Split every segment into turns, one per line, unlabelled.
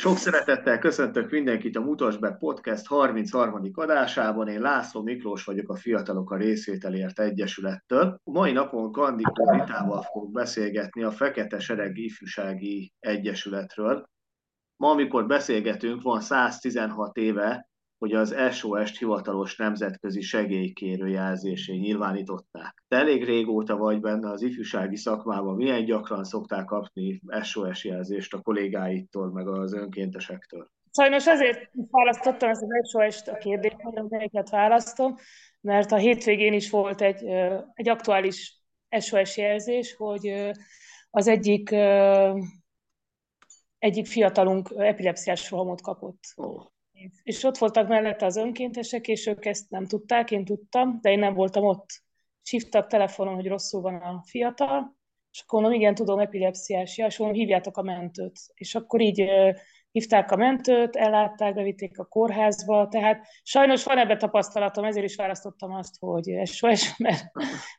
Sok szeretettel köszöntök mindenkit a Mutas be Podcast 33. adásában. Én László Miklós vagyok a Fiatalok a Részvételért Egyesülettől. A mai napon Kandikó Ritával fogok beszélgetni a Fekete Sereg Ifjúsági Egyesületről. Ma, amikor beszélgetünk, van 116 éve, hogy az SOS-t hivatalos nemzetközi segélykérőjelzésé nyilvánították. Te elég régóta vagy benne az ifjúsági szakmában, milyen gyakran szokták kapni SOS jelzést a kollégáittól, meg az önkéntesektől?
Sajnos azért választottam ezt az SOS-t a kérdést, melyiket választom, mert a hétvégén is volt egy, egy aktuális SOS jelzés, hogy az egyik egyik fiatalunk epilepsziás rohamot kapott. Oh és ott voltak mellette az önkéntesek, és ők ezt nem tudták, én tudtam, de én nem voltam ott. És hívtak telefonon, hogy rosszul van a fiatal, és akkor mondom, igen, tudom, epilepsziás, ja, és mondom, hívjátok a mentőt. És akkor így hívták a mentőt, ellátták, bevitték a kórházba, tehát sajnos van ebbe tapasztalatom, ezért is választottam azt, hogy SOS, mert,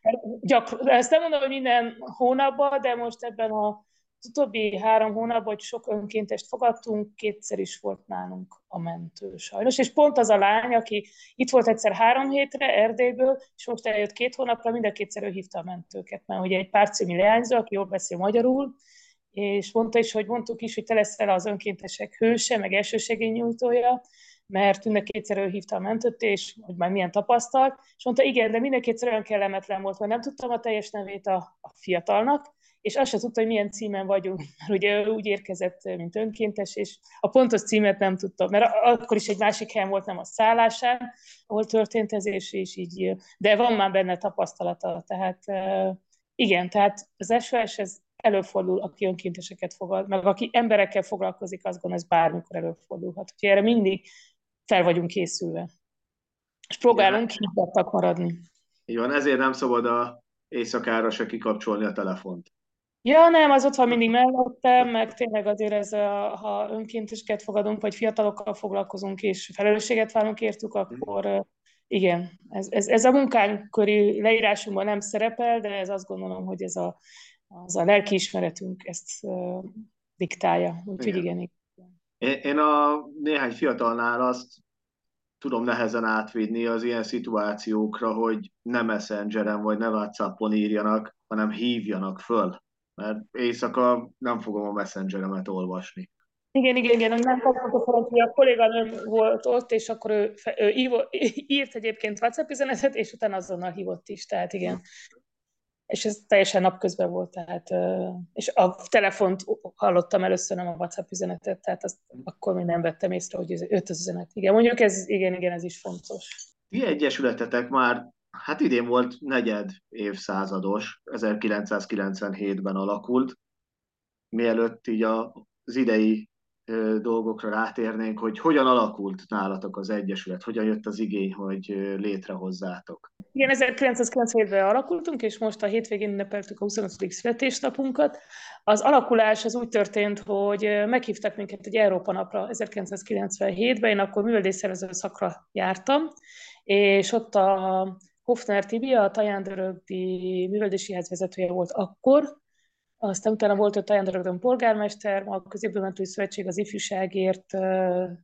mert gyakran, ezt nem mondom, hogy minden hónapban, de most ebben a az utóbbi három hónapban, hogy sok önkéntest fogadtunk, kétszer is volt nálunk a mentő sajnos. És pont az a lány, aki itt volt egyszer három hétre Erdélyből, és most eljött két hónapra, mind a kétszer ő hívta a mentőket, mert ugye egy pár című leányzó, aki jól beszél magyarul, és mondta is, hogy mondtuk is, hogy te leszel az önkéntesek hőse, meg nyújtója, mert a kétszer ő hívta a mentőt, és hogy már milyen tapasztalt, és mondta, igen, de minden kétszer olyan kellemetlen volt, mert nem tudtam a teljes nevét a, a fiatalnak, és azt se tudta, hogy milyen címen vagyunk, mert ugye ő úgy érkezett, mint önkéntes, és a pontos címet nem tudta, mert akkor is egy másik helyen volt, nem a szállásán, ahol történt ez, és, és így, de van már benne tapasztalata, tehát igen, tehát az SOS, ez előfordul, aki önkénteseket fogad, meg aki emberekkel foglalkozik, azt gondolom, ez bármikor előfordulhat. Úgyhogy erre mindig fel vagyunk készülve. És próbálunk hívottak maradni.
Így van, ezért nem szabad a éjszakára se kikapcsolni a telefont.
Ja, nem, az ott van mindig mellettem, meg tényleg azért ez, ha önkénteseket fogadunk, vagy fiatalokkal foglalkozunk, és felelősséget válunk értük, akkor igen, ez, ez, ez a munkánk körű leírásunkban nem szerepel, de ez azt gondolom, hogy ez a, az a lelkiismeretünk ezt uh, diktálja. Úgyhogy igen. igen.
Én, én a néhány fiatalnál azt tudom nehezen átvinni az ilyen szituációkra, hogy nem Messengeren vagy ne WhatsAppon írjanak, hanem hívjanak föl mert éjszaka nem fogom a messengeremet olvasni.
Igen, igen, igen, nem kaptam a hogy a kolléganőm volt ott, és akkor ő, ő írt egyébként WhatsApp üzenetet, és utána azonnal hívott is, tehát igen. És ez teljesen napközben volt, tehát, és a telefont hallottam először, nem a WhatsApp üzenetet, tehát azt akkor még nem vettem észre, hogy öt az üzenet. Igen, mondjuk ez, igen, igen, ez is fontos.
Ti egyesületetek már hát idén volt negyed évszázados, 1997-ben alakult. Mielőtt így az idei dolgokra rátérnénk, hogy hogyan alakult nálatok az Egyesület, hogyan jött az igény, hogy létrehozzátok.
Igen, 1997-ben alakultunk, és most a hétvégén ünnepeltük a 25. születésnapunkat. Az alakulás az úgy történt, hogy meghívtak minket egy Európa napra 1997-ben, én akkor műveldésszervező szakra jártam, és ott a Hofner Tibi, a Tajándörögdi műveldési vezetője volt akkor, aztán utána volt a Tajándörögdön polgármester, a Középdömentői Szövetség az ifjúságért,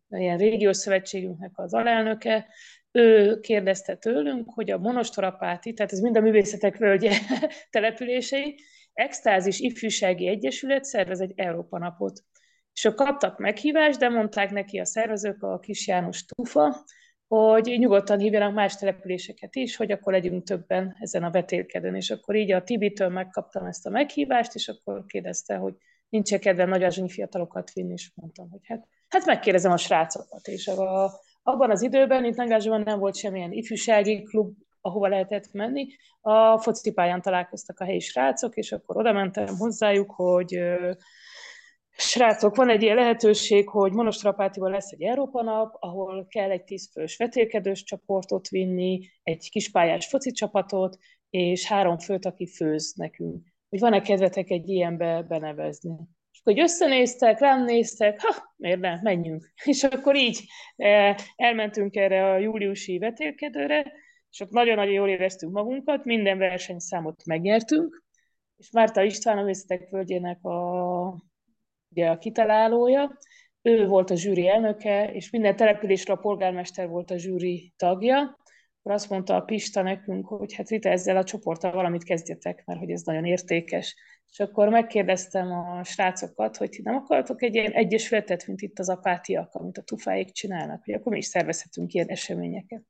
ilyen régiós szövetségünknek az alelnöke, ő kérdezte tőlünk, hogy a Monostorapáti, tehát ez mind a művészetek völgye települései, Extázis Ifjúsági Egyesület szervez egy Európa napot. És ők kaptak meghívást, de mondták neki a szervezők, a Kis János Tufa, hogy nyugodtan hívjanak más településeket is, hogy akkor legyünk többen ezen a vetélkedőn. És akkor így a Tibitől megkaptam ezt a meghívást, és akkor kérdezte, hogy nincs-e kedve nagyázsonyi fiatalokat vinni, és mondtam, hogy hát, hát megkérdezem a srácokat. És a, abban az időben itt Nagyvázsóban nem volt semmilyen ifjúsági klub, ahova lehetett menni. A focipályán találkoztak a helyi srácok, és akkor oda mentem hozzájuk, hogy Srácok, van egy ilyen lehetőség, hogy Monostrapátiban lesz egy Európa nap, ahol kell egy tízfős vetélkedős csoportot vinni, egy kispályás foci csapatot, és három főt, aki főz nekünk. Hogy van-e kedvetek egy ilyenbe benevezni? És akkor hogy összenéztek, rám néztek, ha, miért ne, menjünk. És akkor így eh, elmentünk erre a júliusi vetélkedőre, és ott nagyon-nagyon jól éreztünk magunkat, minden versenyszámot megnyertünk, és Márta István a Művészetek Völgyének a ugye a kitalálója, ő volt a zsűri elnöke, és minden településre a polgármester volt a zsűri tagja, akkor azt mondta a Pista nekünk, hogy hát Rita, ezzel a csoporttal valamit kezdjetek, mert hogy ez nagyon értékes. És akkor megkérdeztem a srácokat, hogy nem akartok egy ilyen egyesületet, mint itt az apátiak, amit a tufáik csinálnak, hogy akkor mi is szervezhetünk ilyen eseményeket.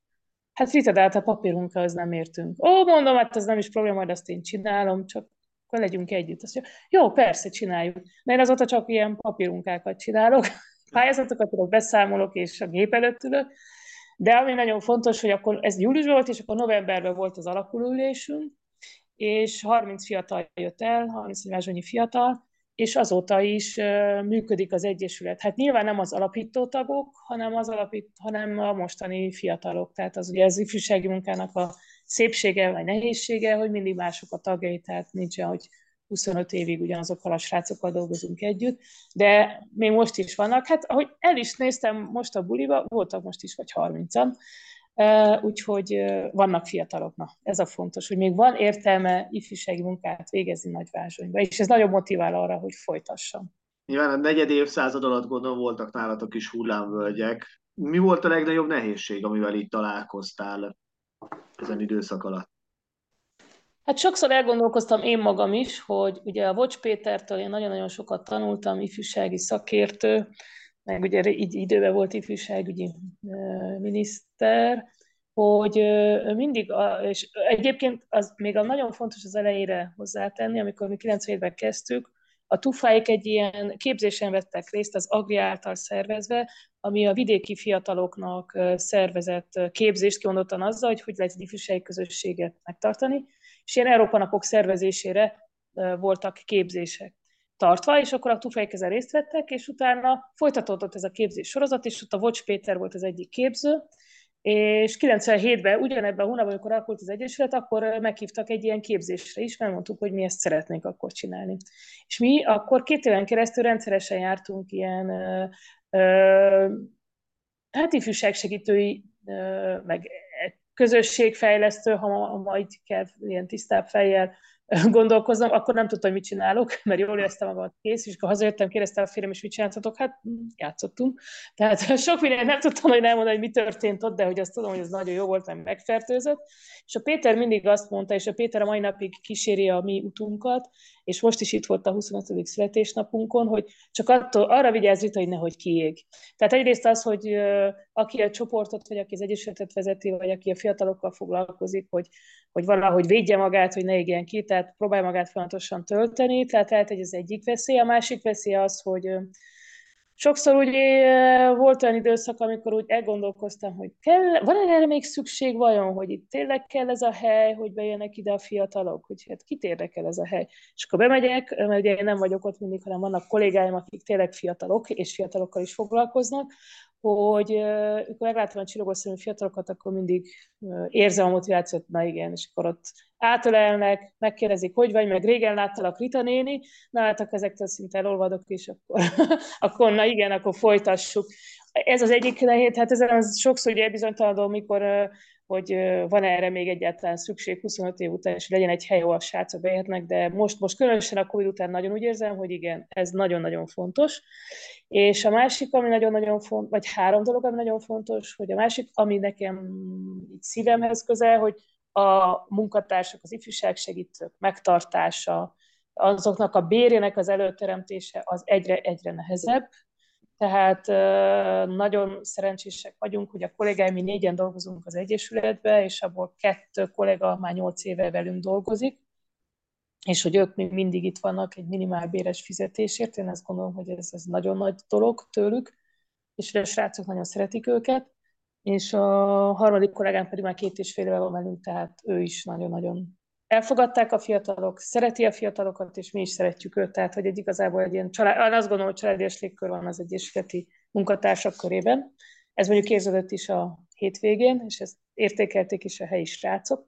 Hát Rita, de hát a papírunkkal az nem értünk. Ó, mondom, hát az nem is probléma, majd azt én csinálom, csak akkor legyünk együtt. Azt mondja, jó, persze, csináljuk. De én azóta csak ilyen papírunkákat csinálok, pályázatokat tudok, beszámolok, és a gép előtt ülök. De ami nagyon fontos, hogy akkor ez júliusban volt, és akkor novemberben volt az alakulülésünk, és 30 fiatal jött el, 30 évesnyi fiatal, és azóta is működik az Egyesület. Hát nyilván nem az alapító tagok, hanem, az alapít, hanem a mostani fiatalok. Tehát az ugye az ifjúsági munkának a szépsége vagy nehézsége, hogy mindig mások a tagjai, tehát nincs olyan, hogy 25 évig ugyanazokkal a srácokkal dolgozunk együtt, de még most is vannak. Hát, ahogy el is néztem most a buliba, voltak most is vagy 30-an, úgyhogy vannak fiatalok. Na, ez a fontos, hogy még van értelme ifjúsági munkát végezni Nagyvázsonyba, és ez nagyon motivál arra, hogy folytassam.
Nyilván a negyed évszázad alatt gondolom voltak nálatok is hullámvölgyek. Mi volt a legnagyobb nehézség, amivel itt találkoztál ezen időszak alatt?
Hát sokszor elgondolkoztam én magam is, hogy ugye a Vocs Pétertől én nagyon-nagyon sokat tanultam, ifjúsági szakértő, meg ugye így időben volt ifjúságügyi miniszter, hogy mindig, a, és egyébként az még a nagyon fontos az elejére hozzátenni, amikor mi 97-ben kezdtük, a tufáik egy ilyen képzésen vettek részt az Agri által szervezve, ami a vidéki fiataloknak szervezett képzést kimondottan azzal, hogy hogy lehet egy ifjúsági közösséget megtartani, és ilyen Európa napok szervezésére voltak képzések tartva, és akkor a tufáik ezen részt vettek, és utána folytatódott ez a képzés sorozat, és ott a Vocs Péter volt az egyik képző, és 97-ben, ugyanebben a hónapban, amikor alakult az Egyesület, akkor meghívtak egy ilyen képzésre is, mert mondtuk, hogy mi ezt szeretnénk akkor csinálni. És mi akkor két éven keresztül rendszeresen jártunk ilyen ö, hát ifjúságsegítői, ö, meg közösségfejlesztő, ha majd kell ilyen tisztább fejjel gondolkoznom, akkor nem tudtam, hogy mit csinálok, mert jól éreztem magam kész, és akkor hazajöttem, kérdeztem a férjem, és mit csináltatok, hát játszottunk. Tehát sok mindent nem tudtam hogy elmondani, hogy mi történt ott, de hogy azt tudom, hogy ez nagyon jó volt, mert megfertőzött. És a Péter mindig azt mondta, és a Péter a mai napig kíséri a mi utunkat, és most is itt volt a 25. születésnapunkon, hogy csak attól, arra vigyázz, Rita, hogy nehogy kiég. Tehát egyrészt az, hogy aki a csoportot, vagy aki az egyesületet vezeti, vagy aki a fiatalokkal foglalkozik, hogy, hogy valahogy védje magát, hogy ne égjen ki, tehát próbálja magát folyamatosan tölteni, tehát lehet, hogy az egyik veszély. A másik veszély az, hogy sokszor ugye volt olyan időszak, amikor úgy elgondolkoztam, hogy kell, van erre még szükség vajon, hogy itt tényleg kell ez a hely, hogy bejönnek ide a fiatalok, hogy hát kit érdekel ez a hely. És akkor bemegyek, mert ugye én nem vagyok ott mindig, hanem vannak kollégáim, akik tényleg fiatalok, és fiatalokkal is foglalkoznak, hogy amikor meglátom a csillogos szemű fiatalokat, akkor mindig érzem a motivációt, na igen, és akkor ott átölelnek, megkérdezik, hogy vagy, meg régen láttalak Rita néni, na hát akkor ezektől szinte elolvadok, és akkor, akkor na igen, akkor folytassuk. Ez az egyik nehéz, hát ezen az sokszor ugye bizonytalanodom, mikor hogy van erre még egyáltalán szükség 25 év után, és legyen egy hely, ahol a srácok bejöhetnek, de most, most különösen a Covid után nagyon úgy érzem, hogy igen, ez nagyon-nagyon fontos. És a másik, ami nagyon-nagyon fontos, vagy három dolog, ami nagyon fontos, hogy a másik, ami nekem így szívemhez közel, hogy a munkatársak, az ifjúság segítők megtartása, azoknak a bérjének az előteremtése az egyre, egyre nehezebb, tehát nagyon szerencsések vagyunk, hogy a kollégáim mi négyen dolgozunk az Egyesületbe, és abból kettő kollega már nyolc éve velünk dolgozik, és hogy ők még mindig itt vannak egy minimálbéres fizetésért. Én azt gondolom, hogy ez, ez nagyon nagy dolog tőlük, és a srácok nagyon szeretik őket. És a harmadik kollégám pedig már két és fél éve van velünk, tehát ő is nagyon-nagyon elfogadták a fiatalok, szereti a fiatalokat, és mi is szeretjük őt, tehát hogy egy igazából egy ilyen család, azt gondolom, hogy családias légkör van az egyesületi munkatársak körében. Ez mondjuk érződött is a hétvégén, és ezt értékelték is a helyi srácok.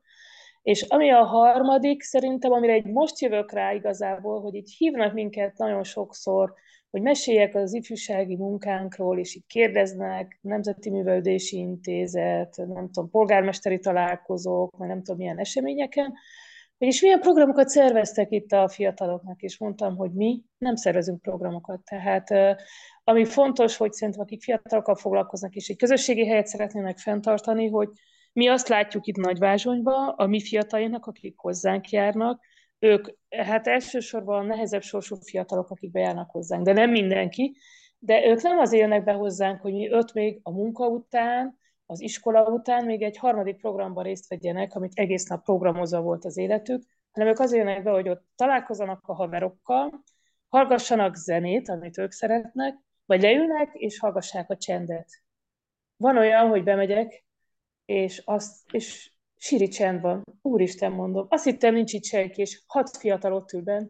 És ami a harmadik, szerintem, amire egy most jövök rá igazából, hogy így hívnak minket nagyon sokszor, hogy meséljek az ifjúsági munkánkról, és így kérdeznek, Nemzeti Művelődési Intézet, nem tudom, polgármesteri találkozók, vagy nem tudom milyen eseményeken, és milyen programokat szerveztek itt a fiataloknak, és mondtam, hogy mi nem szervezünk programokat. Tehát ami fontos, hogy szerintem akik fiatalokkal foglalkoznak, és egy közösségi helyet szeretnének fenntartani, hogy mi azt látjuk itt Nagyvázsonyban, a mi fiatalainak, akik hozzánk járnak, ők hát elsősorban nehezebb sorsú fiatalok, akik bejárnak hozzánk, de nem mindenki, de ők nem azért jönnek be hozzánk, hogy mi öt még a munka után, az iskola után még egy harmadik programban részt vegyenek, amit egész nap programozva volt az életük, hanem ők azért jönnek be, hogy ott találkozzanak a haverokkal, hallgassanak zenét, amit ők szeretnek, vagy leülnek és hallgassák a csendet. Van olyan, hogy bemegyek, és, azt, és síri csend van. Úristen mondom, azt hittem nincs itt senki, és hat fiatal ott ül benn,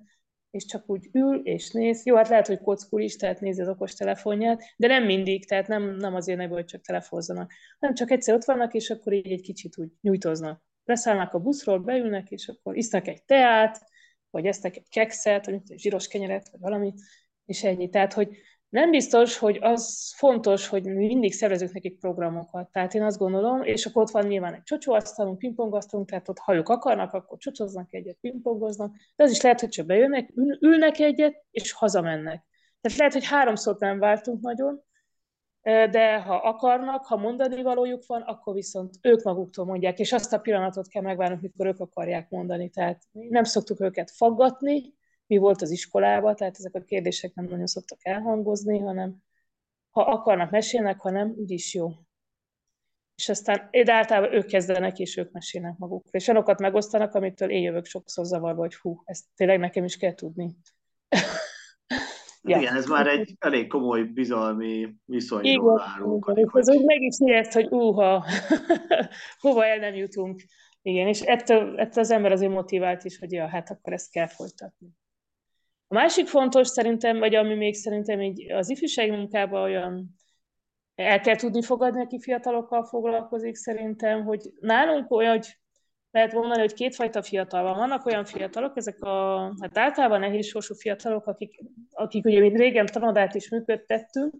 és csak úgy ül és néz. Jó, hát lehet, hogy kockul is, tehát nézi az okos telefonját, de nem mindig, tehát nem, nem azért nevel, hogy csak telefonzanak, hanem csak egyszer ott vannak, és akkor így egy kicsit úgy nyújtoznak. Leszállnak a buszról, beülnek, és akkor isznak egy teát, vagy esznek egy kekszet, vagy zsíros kenyeret, vagy valami, és ennyi. Tehát, hogy nem biztos, hogy az fontos, hogy mi mindig szervezünk nekik programokat. Tehát én azt gondolom, és akkor ott van nyilván egy csocsóasztalunk, pingpongasztalunk, tehát ott ha ők akarnak, akkor csocsoznak egyet, pingpongoznak, de az is lehet, hogy csak bejönnek, ül, ülnek egyet, és hazamennek. Tehát lehet, hogy háromszor nem váltunk nagyon, de ha akarnak, ha mondani valójuk van, akkor viszont ők maguktól mondják, és azt a pillanatot kell megvárnunk, mikor ők akarják mondani. Tehát nem szoktuk őket faggatni, mi volt az iskolában, tehát ezek a kérdések nem nagyon szoktak elhangozni, hanem ha akarnak, mesélnek, ha nem, úgyis jó. És aztán de általában ők kezdenek, és ők mesélnek magukról. És olyanokat megosztanak, amitől én jövök sokszor zavarba, hogy hú, ezt tényleg nekem is kell tudni.
ja. Igen, ez már egy elég komoly bizalmi viszonyról árulkodik.
Ez úgy meg is ijeszt, hogy úha, hova el nem jutunk. Igen, és ettől, ettől az ember azért motivált is, hogy ja, hát akkor ezt kell folytatni. A másik fontos szerintem, vagy ami még szerintem így az ifjúsági munkában olyan el kell tudni fogadni, aki fiatalokkal foglalkozik szerintem, hogy nálunk olyan, hogy lehet mondani, hogy kétfajta fiatal van. Vannak olyan fiatalok, ezek a, hát általában nehéz sorsú fiatalok, akik, akik ugye még régen tanodát is működtettünk,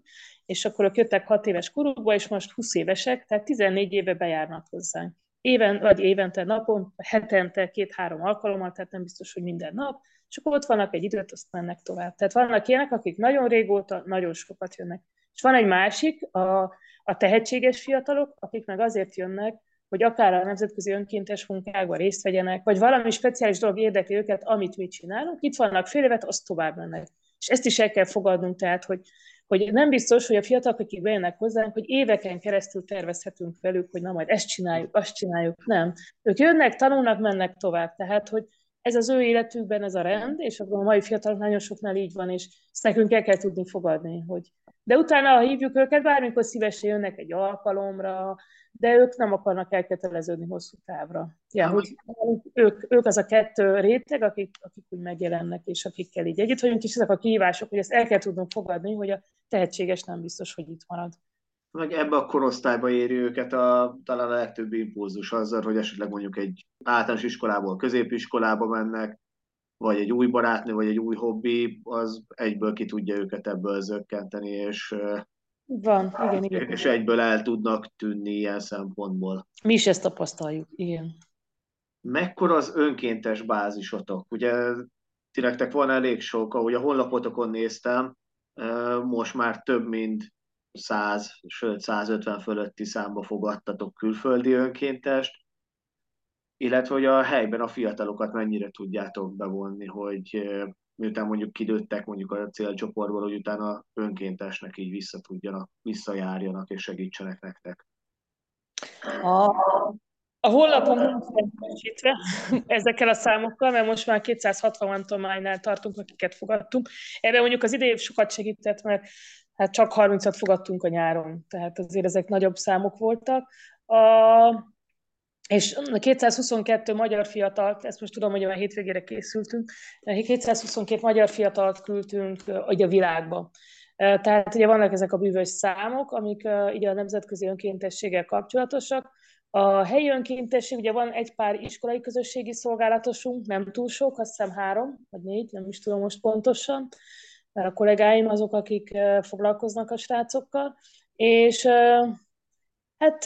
és akkor ők jöttek hat éves korukba, és most 20 évesek, tehát 14 éve bejárnak hozzánk. Éven, vagy évente, napon, hetente, két-három alkalommal, tehát nem biztos, hogy minden nap, és akkor ott vannak egy időt, azt mennek tovább. Tehát vannak ilyenek, akik nagyon régóta, nagyon sokat jönnek. És van egy másik, a, a tehetséges fiatalok, akik meg azért jönnek, hogy akár a nemzetközi önkéntes munkákban részt vegyenek, vagy valami speciális dolog érdekli őket, amit mi csinálunk. Itt vannak fél évet, azt tovább mennek. És ezt is el kell fogadnunk, tehát, hogy, hogy nem biztos, hogy a fiatalok, akik bejönnek hozzánk, hogy éveken keresztül tervezhetünk velük, hogy na majd ezt csináljuk, azt csináljuk. Nem. Ők jönnek, tanulnak, mennek tovább. Tehát, hogy ez az ő életükben ez a rend, és a mai fiatalok nagyon soknál így van, és ezt nekünk el kell tudni fogadni, hogy de utána, ha hívjuk őket, bármikor szívesen jönnek egy alkalomra, de ők nem akarnak elköteleződni hosszú távra. Ja, hogy ők, ők az a kettő réteg, akik, akik úgy megjelennek, és akikkel így együtt vagyunk, és ezek a kihívások, hogy ezt el kell tudnunk fogadni, hogy a tehetséges nem biztos, hogy itt marad
meg ebbe a korosztályba éri őket a, talán a legtöbb impulzus azzal, hogy esetleg mondjuk egy általános iskolából középiskolába mennek, vagy egy új barátnő, vagy egy új hobbi, az egyből ki tudja őket ebből zökkenteni, és,
Van, igen, igen.
és egyből el tudnak tűnni ilyen szempontból.
Mi is ezt tapasztaljuk, igen.
Mekkora az önkéntes bázisotok? Ugye direktek van elég sok, ahogy a honlapotokon néztem, most már több mint 100, sőt 150 fölötti számba fogadtatok külföldi önkéntest, illetve hogy a helyben a fiatalokat mennyire tudjátok bevonni, hogy miután mondjuk kidőttek mondjuk a célcsoportból, hogy utána önkéntesnek így vissza tudjanak, visszajárjanak és segítsenek nektek.
A, a honlapon ezekkel a számokkal, mert most már 260 tanulmánynál tartunk, akiket fogadtunk. Ebben mondjuk az idején sokat segített, mert hát csak 30-at fogadtunk a nyáron, tehát azért ezek nagyobb számok voltak. A, és 222 magyar fiatalt, ezt most tudom, hogy a hétvégére készültünk, 222 magyar fiatalt küldtünk a világba. Tehát ugye vannak ezek a bűvös számok, amik ugye a nemzetközi önkéntességgel kapcsolatosak. A helyi önkéntesség, ugye van egy pár iskolai közösségi szolgálatosunk, nem túl sok, azt hiszem három, vagy négy, nem is tudom most pontosan mert a kollégáim azok, akik foglalkoznak a srácokkal, és hát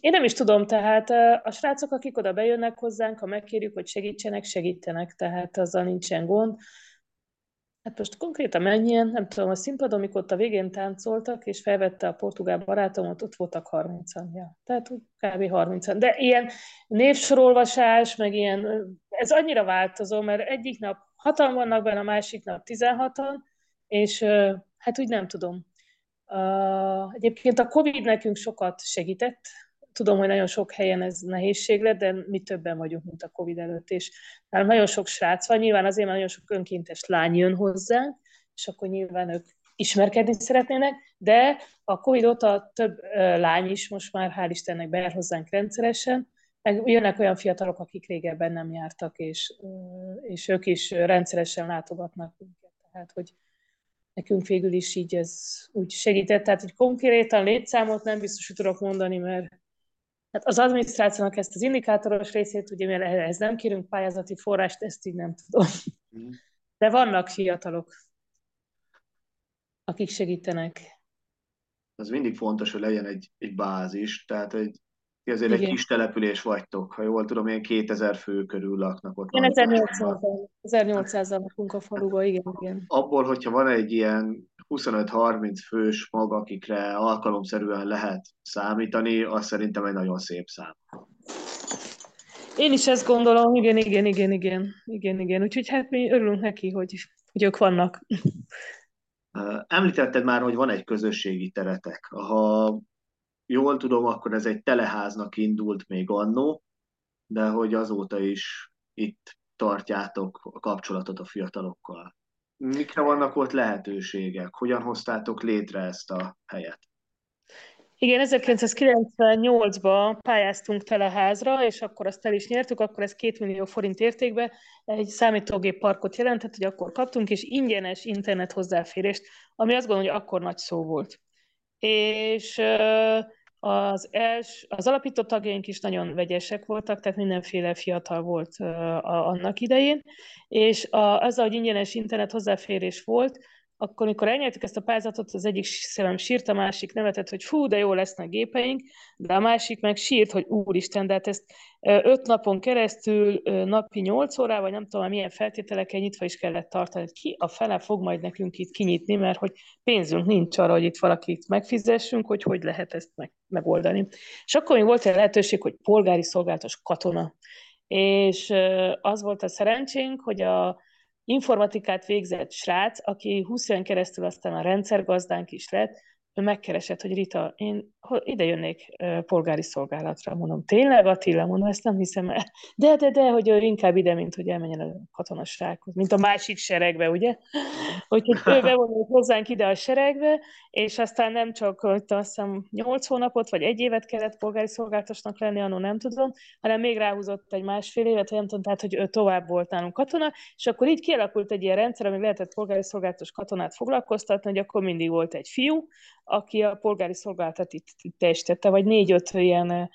Én nem is tudom, tehát a srácok, akik oda bejönnek hozzánk, ha megkérjük, hogy segítsenek, segítenek, tehát azzal nincsen gond. Hát most konkrétan mennyien, nem tudom, a színpadon, amikor ott a végén táncoltak, és felvette a portugál barátomat, ott voltak 30-an. Ja. Tehát kb. 30 De ilyen névsorolvasás, meg ilyen, ez annyira változó, mert egyik nap hatan vannak benne, a másik nap 16-an, és hát úgy nem tudom. Egyébként a Covid nekünk sokat segített, tudom, hogy nagyon sok helyen ez nehézség lett, de mi többen vagyunk, mint a Covid előtt, és nálam nagyon sok srác van, nyilván azért, mert nagyon sok önkéntes lány jön hozzánk, és akkor nyilván ők ismerkedni szeretnének, de a Covid óta több lány is most már, hál' Istennek, beáll hozzánk rendszeresen, jönnek olyan fiatalok, akik régebben nem jártak, és, és ők is rendszeresen látogatnak minket. Tehát, hogy nekünk végül is így ez úgy segített. Tehát, hogy konkrétan létszámot nem biztos, hogy tudok mondani, mert Hát az adminisztrációnak ezt az indikátoros részét, ugye mivel ehhez nem kérünk pályázati forrást, ezt így nem tudom. Mm. De vannak fiatalok, akik segítenek.
Az mindig fontos, hogy legyen egy, egy bázis, tehát egy, azért Igen. egy kis település vagytok, ha jól tudom, ilyen 2000 fő körül laknak ott.
Igen, 1800-al 1800 lakunk a faluba, igen, igen.
Abból, hogyha van egy ilyen 25-30 fős mag, akikre alkalomszerűen lehet számítani, az szerintem egy nagyon szép szám.
Én is ezt gondolom, igen, igen, igen, igen, igen, igen. Úgyhogy hát mi örülünk neki, hogy, hogy ők vannak.
Említetted már, hogy van egy közösségi teretek. Ha jól tudom, akkor ez egy teleháznak indult még annó, de hogy azóta is itt tartjátok a kapcsolatot a fiatalokkal. Mikre vannak ott lehetőségek? Hogyan hoztátok létre ezt a helyet?
Igen, 1998-ban pályáztunk teleházra, és akkor azt el is nyertük, akkor ez 2 millió forint értékben egy számítógép parkot jelentett, hogy akkor kaptunk, és ingyenes internet hozzáférést, ami azt gondolom, hogy akkor nagy szó volt. És az, els, az alapító tagjaink is nagyon vegyesek voltak, tehát mindenféle fiatal volt uh, annak idején, és a, az, hogy ingyenes internet hozzáférés volt, akkor, amikor elnyertük ezt a pályázatot, az egyik szemem sírt, a másik nevetett, hogy fú, de jó lesznek gépeink, de a másik meg sírt, hogy úristen, de hát ezt öt napon keresztül, napi nyolc órával, vagy nem tudom, milyen feltételekkel nyitva is kellett tartani. Ki a fele fog majd nekünk itt kinyitni, mert hogy pénzünk nincs arra, hogy itt valakit megfizessünk, hogy hogy lehet ezt meg, megoldani. És akkor még volt egy lehetőség, hogy polgári szolgálatos katona. És az volt a szerencsénk, hogy a informatikát végzett srác, aki 20 éven keresztül aztán a rendszergazdánk is lett, megkeresett, hogy Rita, én ide jönnék polgári szolgálatra. Mondom, tényleg Attila? Mondom, ezt nem hiszem el. De, de, de, hogy ő inkább ide, mint hogy elmenjen a katonassághoz, mint a másik seregbe, ugye? Úgyhogy ő bevonult hozzánk ide a seregbe, és aztán nem csak, hogy azt hiszem, 8 hónapot, vagy egy évet kellett polgári szolgálatosnak lenni, annól nem tudom, hanem még ráhúzott egy másfél évet, vagy nem tudom, tehát, hogy ő tovább volt nálunk katona, és akkor így kialakult egy ilyen rendszer, ami lehetett polgári szolgálatos katonát foglalkoztatni, hogy akkor mindig volt egy fiú, aki a polgári szolgálatot itt, itt teljesítette, vagy négy-öt ilyen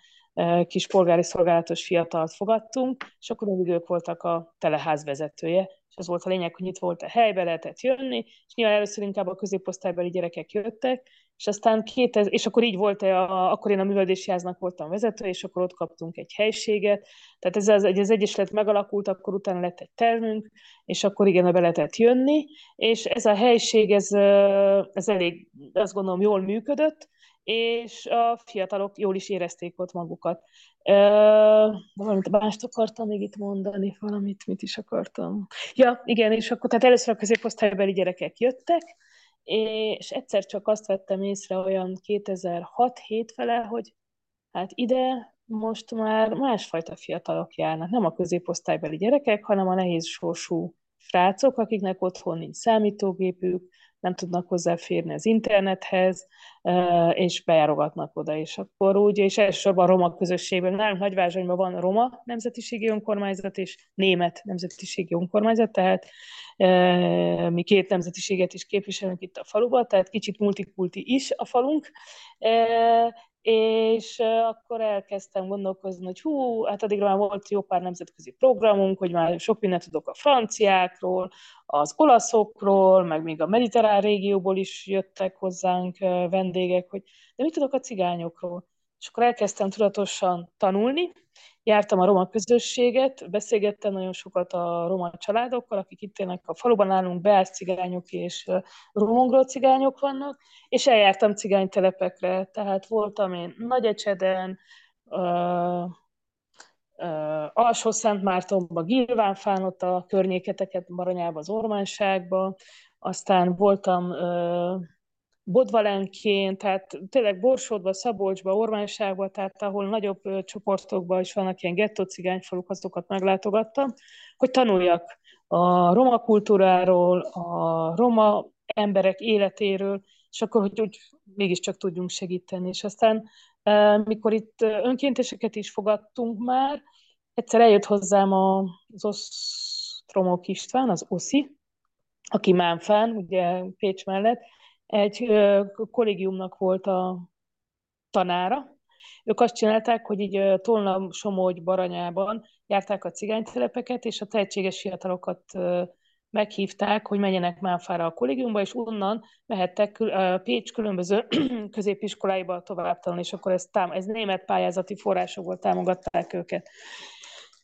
kis polgári szolgálatos fiatalt fogadtunk, és akkor mindig ők voltak a teleház vezetője, és az volt a lényeg, hogy itt volt a helybe, lehetett jönni, és nyilván először inkább a középosztálybeli gyerekek jöttek, és aztán 2000, és akkor így volt, a, akkor én a művelési háznak voltam vezető, és akkor ott kaptunk egy helységet, tehát ez az, az egyesület megalakult, akkor utána lett egy termünk, és akkor igen, be lehetett jönni, és ez a helység, ez, ez elég, azt gondolom, jól működött, és a fiatalok jól is érezték ott magukat. Uh, valamit mást akartam még itt mondani, valamit, mit is akartam. Ja, igen, és akkor tehát először a középosztálybeli gyerekek jöttek, és egyszer csak azt vettem észre olyan 2006-7 fele, hogy hát ide most már másfajta fiatalok járnak, nem a középosztálybeli gyerekek, hanem a nehéz sorsú srácok, akiknek otthon nincs számítógépük, nem tudnak hozzáférni az internethez, és bejárogatnak oda, és akkor úgy, és elsősorban a roma közösségben, nálunk Nagyvázsonyban van roma nemzetiségi önkormányzat és német nemzetiségi önkormányzat, tehát mi két nemzetiséget is képviselünk itt a faluban, tehát kicsit multikulti is a falunk, és akkor elkezdtem gondolkozni, hogy hú, hát addigra már volt jó pár nemzetközi programunk, hogy már sok mindent tudok a franciákról, az olaszokról, meg még a mediterrán régióból is jöttek hozzánk vendégek, hogy de mit tudok a cigányokról? És akkor elkezdtem tudatosan tanulni, jártam a roma közösséget, beszélgettem nagyon sokat a roma családokkal, akik itt élnek a faluban nálunk, beállt cigányok és romongró cigányok vannak, és eljártam cigánytelepekre, tehát voltam én Nagyecseden, uh, uh, Alsó Szent Mártonba, Gilvánfán, ott a környéketeket, Baranyába, az Ormánságba, aztán voltam uh, Bodvalenként, tehát tényleg Borsodba, Szabolcsba, Ormányságba, tehát ahol nagyobb csoportokban is vannak ilyen gettó cigányfaluk, azokat meglátogattam, hogy tanuljak a roma kultúráról, a roma emberek életéről, és akkor, hogy úgy mégiscsak tudjunk segíteni. És aztán, mikor itt önkénteseket is fogadtunk már, egyszer eljött hozzám az Osztromok István, az OSZI, aki Mánfán, ugye Pécs mellett, egy kollégiumnak volt a tanára. Ők azt csinálták, hogy így Tolna, Somogy, Baranyában járták a cigánytelepeket, és a tehetséges fiatalokat meghívták, hogy menjenek Mánfára a kollégiumba, és onnan mehettek Pécs különböző középiskoláiba tovább tanulni, és akkor ez, tám- ez német pályázati forrásokból támogatták őket.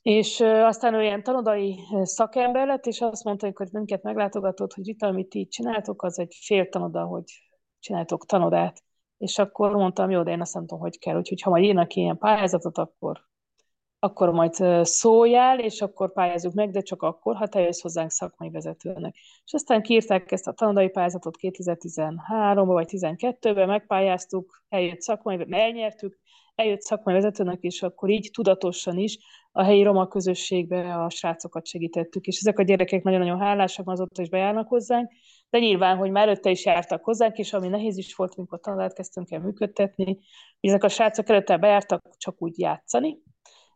És aztán ő ilyen tanodai szakember lett, és azt mondta, hogy minket meglátogatott, hogy itt, amit így csináltok, az egy fél tanoda, hogy csináltok tanodát. És akkor mondtam, jó, de én azt nem tudom, hogy kell. Úgyhogy ha majd írnak ilyen pályázatot, akkor, akkor majd szóljál, és akkor pályázzuk meg, de csak akkor, ha te jössz hozzánk szakmai vezetőnek. És aztán kiírták ezt a tanodai pályázatot 2013-ban vagy 2012-ben, megpályáztuk, eljött szakmai, elnyertük, eljött szakmai vezetőnek, és akkor így tudatosan is a helyi roma közösségbe a srácokat segítettük, és ezek a gyerekek nagyon-nagyon hálásak, azóta is bejárnak hozzánk, de nyilván, hogy már előtte is jártak hozzánk, és ami nehéz is volt, amikor tanulát kezdtünk el működtetni, ezek a srácok előtte bejártak csak úgy játszani,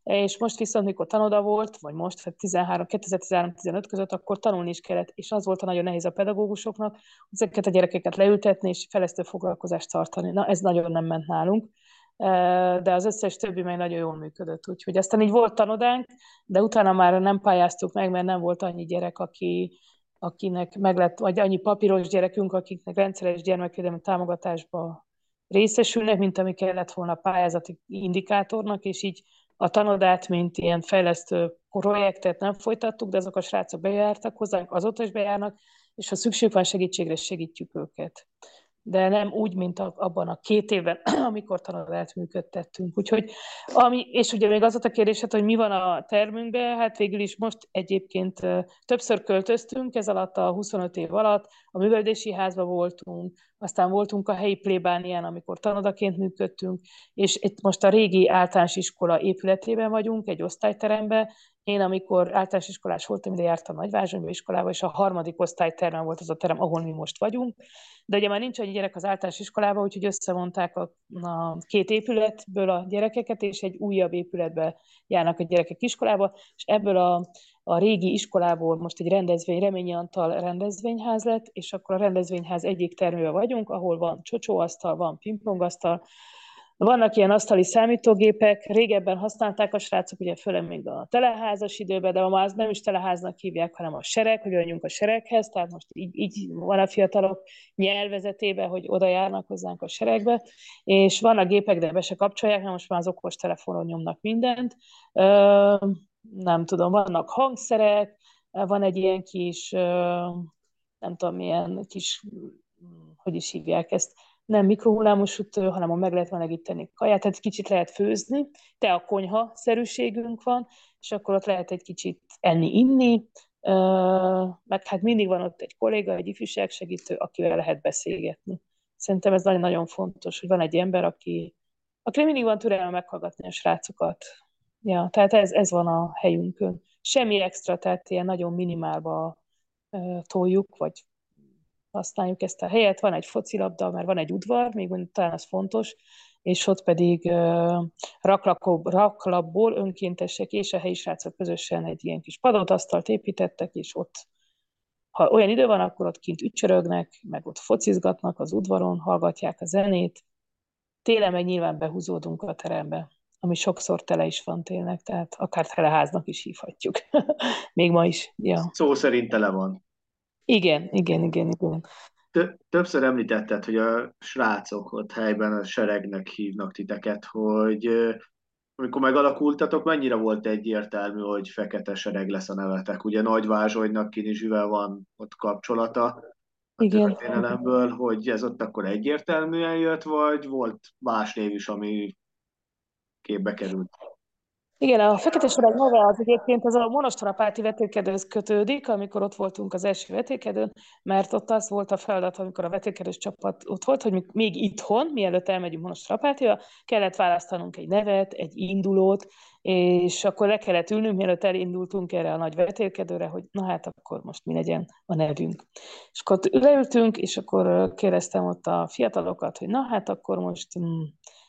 és most viszont, mikor tanoda volt, vagy most, 13, 2013-15 között, akkor tanulni is kellett, és az volt a nagyon nehéz a pedagógusoknak, ezeket a gyerekeket leültetni és fejlesztő foglalkozást tartani. Na, ez nagyon nem ment nálunk de az összes többi meg nagyon jól működött. Úgyhogy aztán így volt tanodánk, de utána már nem pályáztuk meg, mert nem volt annyi gyerek, aki, akinek meg lett, vagy annyi papíros gyerekünk, akiknek rendszeres gyermekvédelmi támogatásba részesülnek, mint ami kellett volna pályázati indikátornak, és így a tanodát, mint ilyen fejlesztő projektet nem folytattuk, de azok a srácok bejártak hozzánk, azóta is bejárnak, és ha szükség van segítségre, segítjük őket de nem úgy, mint abban a két évben, amikor tanulát működtettünk. Úgyhogy, ami, és ugye még az a kérdésed, hogy mi van a termünkben, hát végül is most egyébként többször költöztünk, ez alatt a 25 év alatt, a műveldési házba voltunk, aztán voltunk a helyi plébánián, amikor tanodaként működtünk, és itt most a régi általános iskola épületében vagyunk, egy osztályteremben, én, amikor általános iskolás voltam, ide jártam Nagyvázsonyba iskolába, és a harmadik osztályterem volt az a terem, ahol mi most vagyunk. De ugye már nincs annyi gyerek az általános iskolában, úgyhogy összevonták a, a két épületből a gyerekeket, és egy újabb épületbe járnak a gyerekek iskolába, és ebből a, a régi iskolából most egy rendezvény, Reményi Antal rendezvényház lett, és akkor a rendezvényház egyik termőbe vagyunk, ahol van csocsóasztal, van pingpongasztal, vannak ilyen asztali számítógépek, régebben használták a srácok, ugye főleg még a teleházas időben, de ma az nem is teleháznak hívják, hanem a sereg, hogy adjunk a sereghez, tehát most így, így van a fiatalok nyelvezetében, hogy oda járnak hozzánk a seregbe, és vannak gépek, de be se kapcsolják, mert most már az okos telefonon nyomnak mindent. Nem tudom, vannak hangszerek, van egy ilyen kis, nem tudom, milyen kis, hogy is hívják ezt, nem mikrohullámos sütő, hanem a meg lehet melegíteni kaját, tehát kicsit lehet főzni, te a konyha szerűségünk van, és akkor ott lehet egy kicsit enni-inni, meg hát mindig van ott egy kolléga, egy ifjúság segítő, akivel lehet beszélgetni. Szerintem ez nagyon-nagyon fontos, hogy van egy ember, aki, aki mindig van türelme meghallgatni a srácokat. Ja, tehát ez, ez van a helyünkön. Semmi extra, tehát ilyen nagyon minimálba toljuk, vagy használjuk ezt a helyet. Van egy focilabda, mert van egy udvar, még talán az fontos, és ott pedig uh, raklapból önkéntesek és a helyi srácok közösen egy ilyen kis padotasztalt építettek, és ott, ha olyan idő van, akkor ott kint ücsörögnek, meg ott focizgatnak az udvaron, hallgatják a zenét. Télen meg nyilván behúzódunk a terembe, ami sokszor tele is van tényleg, tehát akár teleháznak is hívhatjuk. Még ma is. Ja.
Szó szerint tele van.
Igen, igen, igen, igen.
többször említetted, hogy a srácok ott helyben a seregnek hívnak titeket, hogy amikor megalakultatok, mennyire volt egyértelmű, hogy fekete sereg lesz a nevetek? Ugye Nagy Vázsonynak Kinizsivel van ott kapcsolata a Igen. történelemből, hogy ez ott akkor egyértelműen jött, vagy volt más név is, ami képbe került?
Igen, a Fekete Sorag maga az egyébként az a monostorapáti vetélkedőhöz kötődik, amikor ott voltunk az első vetélkedőn, mert ott az volt a feladat, amikor a vetélkedős csapat ott volt, hogy még itthon, mielőtt elmegyünk monostorapátiba, kellett választanunk egy nevet, egy indulót, és akkor le kellett ülnünk, mielőtt elindultunk erre a nagy vetélkedőre, hogy na hát akkor most mi legyen a nevünk. És akkor leültünk, és akkor kérdeztem ott a fiatalokat, hogy na hát akkor most mm,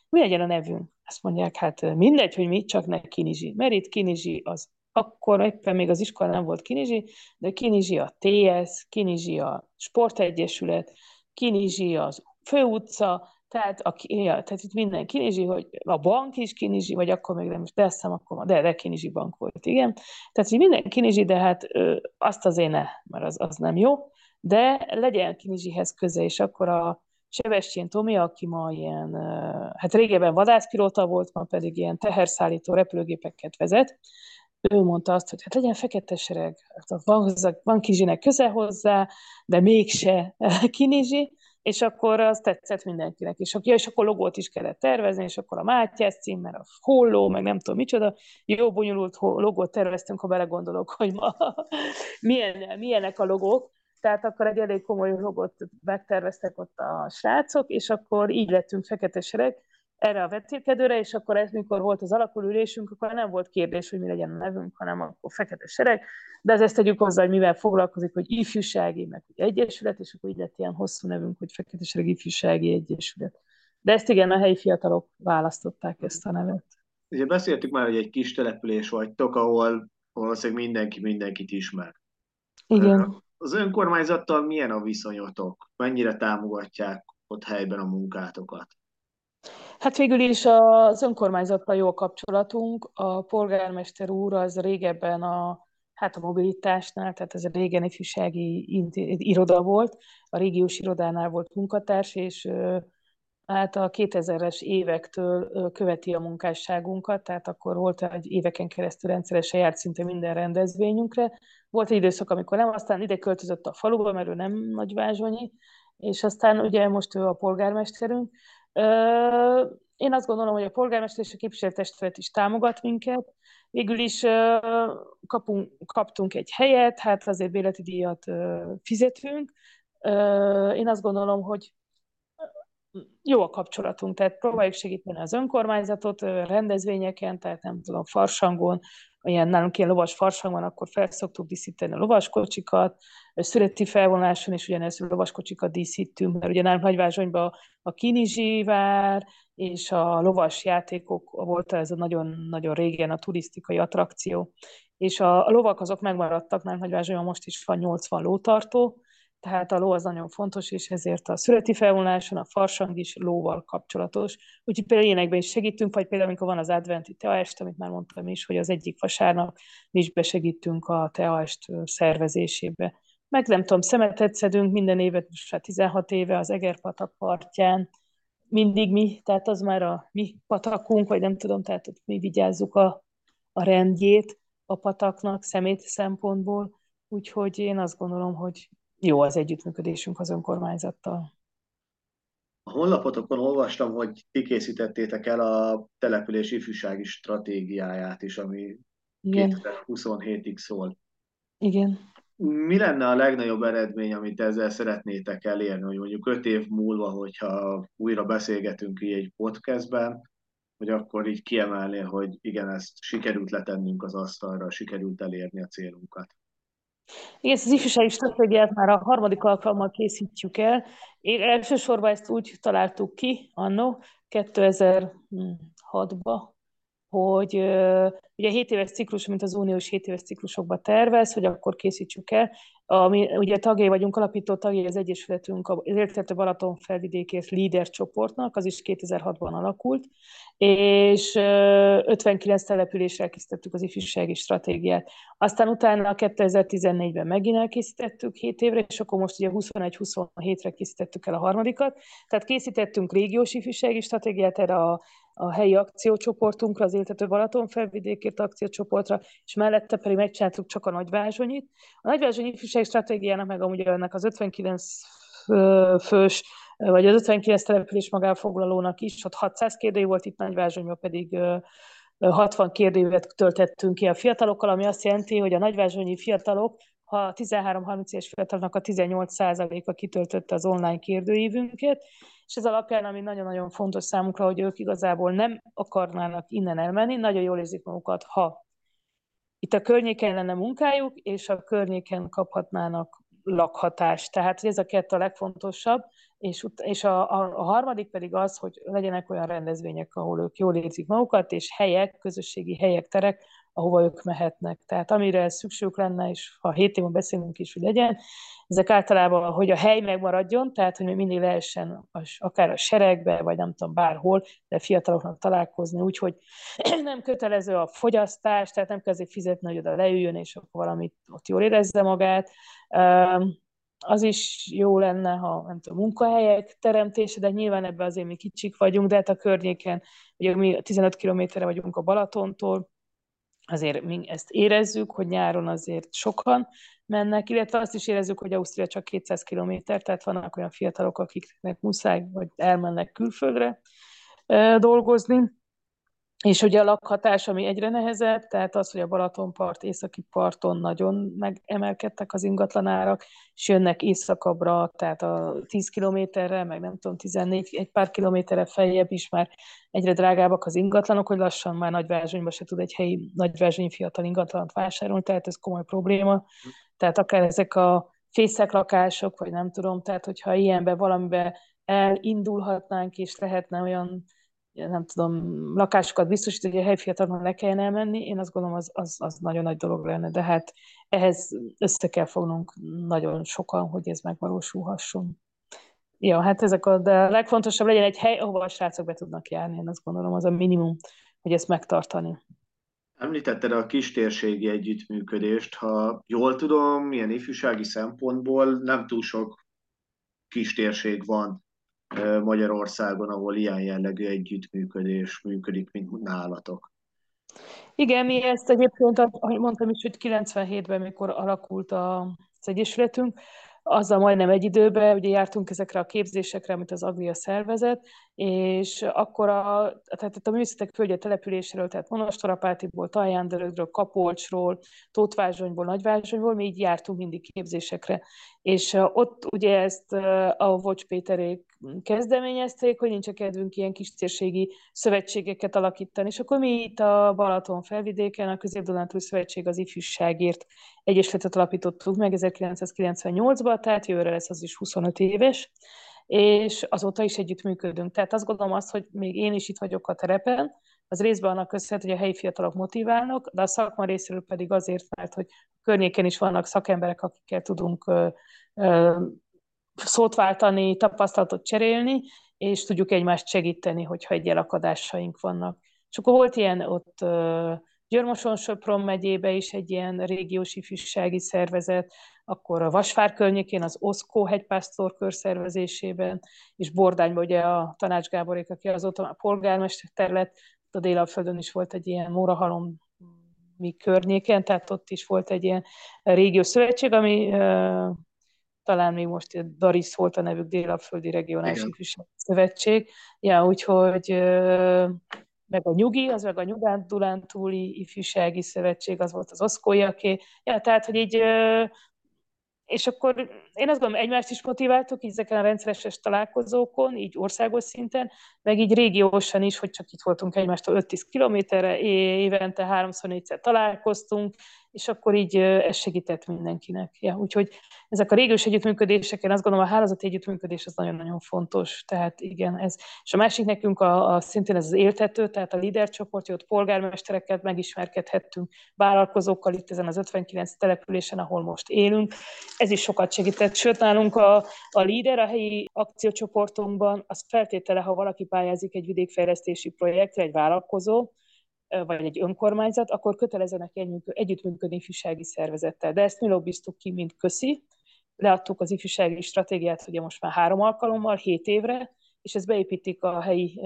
mi legyen a nevünk? Azt mondják, hát mindegy, hogy mit, csak ne Kinizsi. Mert itt Kinizsi az akkor éppen még az iskola nem volt Kinizsi, de Kinizsi a TS, Kinizsi a Sportegyesület, Kinizsi az főutca, tehát, a, ja, tehát itt minden Kinizsi, hogy a bank is Kinizsi, vagy akkor még nem is, de azt akkor, de, de Kinizsi bank volt, igen. Tehát, hogy minden Kinizsi, de hát ö, azt azért ne, mert az, az nem jó, de legyen Kinizsihez köze, és akkor a, Sebestyén Tomi, aki ma ilyen, hát régebben vadászpilóta volt, ma pedig ilyen teherszállító repülőgépeket vezet, ő mondta azt, hogy hát legyen fekete sereg, hát van, van Kizsinek köze hozzá, de mégse Kinizsi, és akkor az tetszett mindenkinek. És, ja, és akkor logót is kellett tervezni, és akkor a Mátyás cím, mert a holló, meg nem tudom micsoda, jó bonyolult logót terveztünk, ha belegondolok, hogy ma milyen, milyenek a logók, tehát akkor egy elég komoly logót megterveztek ott a srácok, és akkor így lettünk fekete sereg erre a vetélkedőre, és akkor ez, mikor volt az alakulülésünk, akkor nem volt kérdés, hogy mi legyen a nevünk, hanem akkor fekete sereg, de ez ezt tegyük hozzá, hogy mivel foglalkozik, hogy ifjúsági, meg hogy egyesület, és akkor így lett ilyen hosszú nevünk, hogy fekete sereg ifjúsági egyesület. De ezt igen, a helyi fiatalok választották ezt a nevet.
Ugye beszéltük már, hogy egy kis település vagytok, ahol valószínűleg mindenki mindenkit ismer.
Igen
az önkormányzattal milyen a viszonyotok? Mennyire támogatják ott helyben a munkátokat?
Hát végül is az önkormányzattal jó a kapcsolatunk. A polgármester úr az régebben a, hát a mobilitásnál, tehát ez a régen ifjúsági iroda volt, a régiós irodánál volt munkatárs, és hát a 2000-es évektől követi a munkásságunkat, tehát akkor volt egy éveken keresztül rendszeresen járt szinte minden rendezvényünkre. Volt egy időszak, amikor nem, aztán ide költözött a faluba, mert ő nem nagyvázsonyi, és aztán ugye most ő a polgármesterünk. Én azt gondolom, hogy a polgármester és a képviselőtestület is támogat minket. Végül is kapunk, kaptunk egy helyet, hát azért béleti díjat fizetünk. Én azt gondolom, hogy jó a kapcsolatunk, tehát próbáljuk segíteni az önkormányzatot rendezvényeken, tehát nem tudom, farsangon, olyan nálunk ilyen lovas farsang van, akkor fel szoktuk díszíteni a lovaskocsikat, születi felvonáson is ugyanez lovaskocsikat díszítünk, mert ugye nálunk Nagyvázsonyban a Kinizsi vár és a lovas játékok volt ez a nagyon-nagyon régen a turisztikai attrakció, és a, a lovak azok megmaradtak, nálunk Nagyvázsonyban most is van 80 lótartó, tehát a ló az nagyon fontos, és ezért a születi felvonuláson a farsang is lóval kapcsolatos. Úgyhogy például ilyenekben is segítünk, vagy például amikor van az adventi teaest, amit már mondtam is, hogy az egyik vasárnap mi is besegítünk a teaest szervezésébe. Meg nem tudom, szemetet szedünk minden évet, most már 16 éve az Egerpatak partján, mindig mi, tehát az már a mi patakunk, vagy nem tudom, tehát ott mi vigyázzuk a, a rendjét a pataknak szemét szempontból, úgyhogy én azt gondolom, hogy jó az együttműködésünk az önkormányzattal.
A honlapotokon olvastam, hogy ti készítettétek el a település ifjúsági stratégiáját is, ami Igen. 2027-ig szól.
Igen.
Mi lenne a legnagyobb eredmény, amit ezzel szeretnétek elérni, hogy mondjuk öt év múlva, hogyha újra beszélgetünk így egy podcastben, hogy akkor így kiemelni, hogy igen, ezt sikerült letennünk az asztalra, sikerült elérni a célunkat.
Igen, az ifjúsági stratégiát már a harmadik alkalommal készítjük el. Én elsősorban ezt úgy találtuk ki, anno 2006-ba, hogy ugye 7 éves ciklus, mint az uniós 7 éves ciklusokban tervez, hogy akkor készítsük el. Ami, ugye tagjai vagyunk, alapító tagjai az Egyesületünk, az Értető Balaton felvidékért líder csoportnak, az is 2006-ban alakult, és 59 településre elkészítettük az ifjúsági stratégiát. Aztán utána 2014-ben megint elkészítettük 7 évre, és akkor most ugye 21-27-re készítettük el a harmadikat. Tehát készítettünk régiós ifjúsági stratégiát erre a a helyi akciócsoportunkra, az Éltető Balaton felvidékért akciócsoportra, és mellette pedig megcsináltuk csak a Nagyvázsonyit. A Nagyvázsonyi ifjúsági stratégiának meg amúgy ennek az 59 fős, vagy az 59 település magánfoglalónak is, ott 600 kérdő volt, itt Nagyvázsonyban pedig 60 kérdőívet töltettünk ki a fiatalokkal, ami azt jelenti, hogy a nagyvázsonyi fiatalok ha 13-30 éves fiatalnak a 18%-a kitöltötte az online kérdőívünket, és ez alapján, ami nagyon-nagyon fontos számunkra, hogy ők igazából nem akarnának innen elmenni, nagyon jól érzik magukat, ha itt a környéken lenne munkájuk, és a környéken kaphatnának lakhatást. Tehát ez a kettő a legfontosabb, és, és a, a, a harmadik pedig az, hogy legyenek olyan rendezvények, ahol ők jól érzik magukat, és helyek, közösségi helyek, terek, ahova ők mehetnek. Tehát amire szükségük lenne, és ha hét évben beszélünk is, hogy legyen, ezek általában, hogy a hely megmaradjon, tehát hogy mindig lehessen akár a seregbe, vagy nem tudom, bárhol, de fiataloknak találkozni, úgyhogy nem kötelező a fogyasztás, tehát nem kezdik fizetni, hogy oda leüljön, és akkor valamit ott jól érezze magát. Az is jó lenne, ha nem tudom, munkahelyek teremtése, de nyilván ebben azért mi kicsik vagyunk, de hát a környéken, ugye mi 15 kilométerre vagyunk a Balatontól, azért mi ezt érezzük, hogy nyáron azért sokan mennek, illetve azt is érezzük, hogy Ausztria csak 200 km, tehát vannak olyan fiatalok, akiknek muszáj, vagy elmennek külföldre dolgozni, és ugye a lakhatás, ami egyre nehezebb, tehát az, hogy a Balatonpart, északi parton nagyon megemelkedtek az ingatlanárak, és jönnek északabbra, tehát a 10 kilométerre, meg nem tudom, 14, egy pár kilométerre feljebb is már egyre drágábbak az ingatlanok, hogy lassan már nagyvázsonyba se tud egy helyi nagyvázsonyi fiatal ingatlant vásárolni, tehát ez komoly probléma. Tehát akár ezek a lakások, vagy nem tudom, tehát hogyha ilyenbe valamibe elindulhatnánk, és lehetne olyan nem tudom, lakásokat biztosítani, hogy a helyfiatalban le kelljen elmenni, én azt gondolom, az, az, az nagyon nagy dolog lenne, de hát ehhez össze kell fognunk nagyon sokan, hogy ez megvalósulhasson. Ja, hát ezek a, de a legfontosabb legyen egy hely, ahova a srácok be tudnak járni, én azt gondolom, az a minimum, hogy ezt megtartani.
Említetted a kistérségi együttműködést, ha jól tudom, milyen ifjúsági szempontból nem túl sok kistérség van Magyarországon, ahol ilyen jellegű együttműködés működik, mint nálatok.
Igen, mi ezt egyébként, ahogy mondtam is, hogy 97-ben, mikor alakult az Egyesületünk, azzal majdnem egy időben, ugye jártunk ezekre a képzésekre, amit az Agria szervezet, és akkor a, tehát a művészetek földje településről, tehát Monostorapátiból, Taljánderögről, Kapolcsról, Tótvázsonyból, Nagyvázsonyból, mi így jártunk mindig képzésekre. És ott ugye ezt a Vocs Péterék kezdeményezték, hogy nincs a kedvünk ilyen kis térségi szövetségeket alakítani, és akkor mi itt a Balaton felvidéken, a közép Szövetség az ifjúságért egyesületet alapítottuk meg 1998-ban, tehát jövőre lesz az is 25 éves, és azóta is együttműködünk. Tehát azt gondolom azt, hogy még én is itt vagyok a terepen, az részben annak köszönhető, hogy a helyi fiatalok motiválnak, de a szakma részéről pedig azért, mert hogy környéken is vannak szakemberek, akikkel tudunk ö, ö, szót váltani, tapasztalatot cserélni, és tudjuk egymást segíteni, hogyha egy elakadásaink vannak. És akkor volt ilyen ott Györmoson-Sopron megyébe is egy ilyen régiós ifjúsági szervezet, akkor a Vasvár környékén az Oszkó hegypásztor körszervezésében, és Bordányban ugye a Tanács Gáborék, aki azóta a polgármester terület, a Délalföldön is volt egy ilyen Mórahalom mi környéken, tehát ott is volt egy ilyen régiós szövetség, ami uh, talán még most Daris volt a nevük Délalföldi Regionális Ifjúsági Szövetség. Ja, úgyhogy uh, meg a Nyugi, az meg a Nyugánt-Dulántúli Ifjúsági Szövetség, az volt az Oszkólyaké. Ja, tehát, hogy így és akkor én azt gondolom, egymást is motiváltuk így ezeken a rendszeres találkozókon, így országos szinten, meg így régiósan is, hogy csak itt voltunk egymástól 5-10 kilométerre, évente háromszor, négyszer találkoztunk, és akkor így ez segített mindenkinek. Ja, úgyhogy ezek a régiós együttműködések, én azt gondolom, a hálózati együttműködés az nagyon-nagyon fontos. Tehát igen, ez. És a másik nekünk a, a szintén ez az éltető, tehát a líder csoport, ott polgármestereket megismerkedhettünk, vállalkozókkal itt ezen az 59 településen, ahol most élünk. Ez is sokat segített. Sőt, nálunk a, a líder a helyi akciócsoportunkban, az feltétele, ha valaki pályázik egy vidékfejlesztési projektre, egy vállalkozó, vagy egy önkormányzat, akkor kötelezenek együttműködni ifjúsági szervezettel. De ezt mi lobbiztuk ki, mint köszi. Leadtuk az ifjúsági stratégiát ugye most már három alkalommal, hét évre, és ezt beépítik a helyi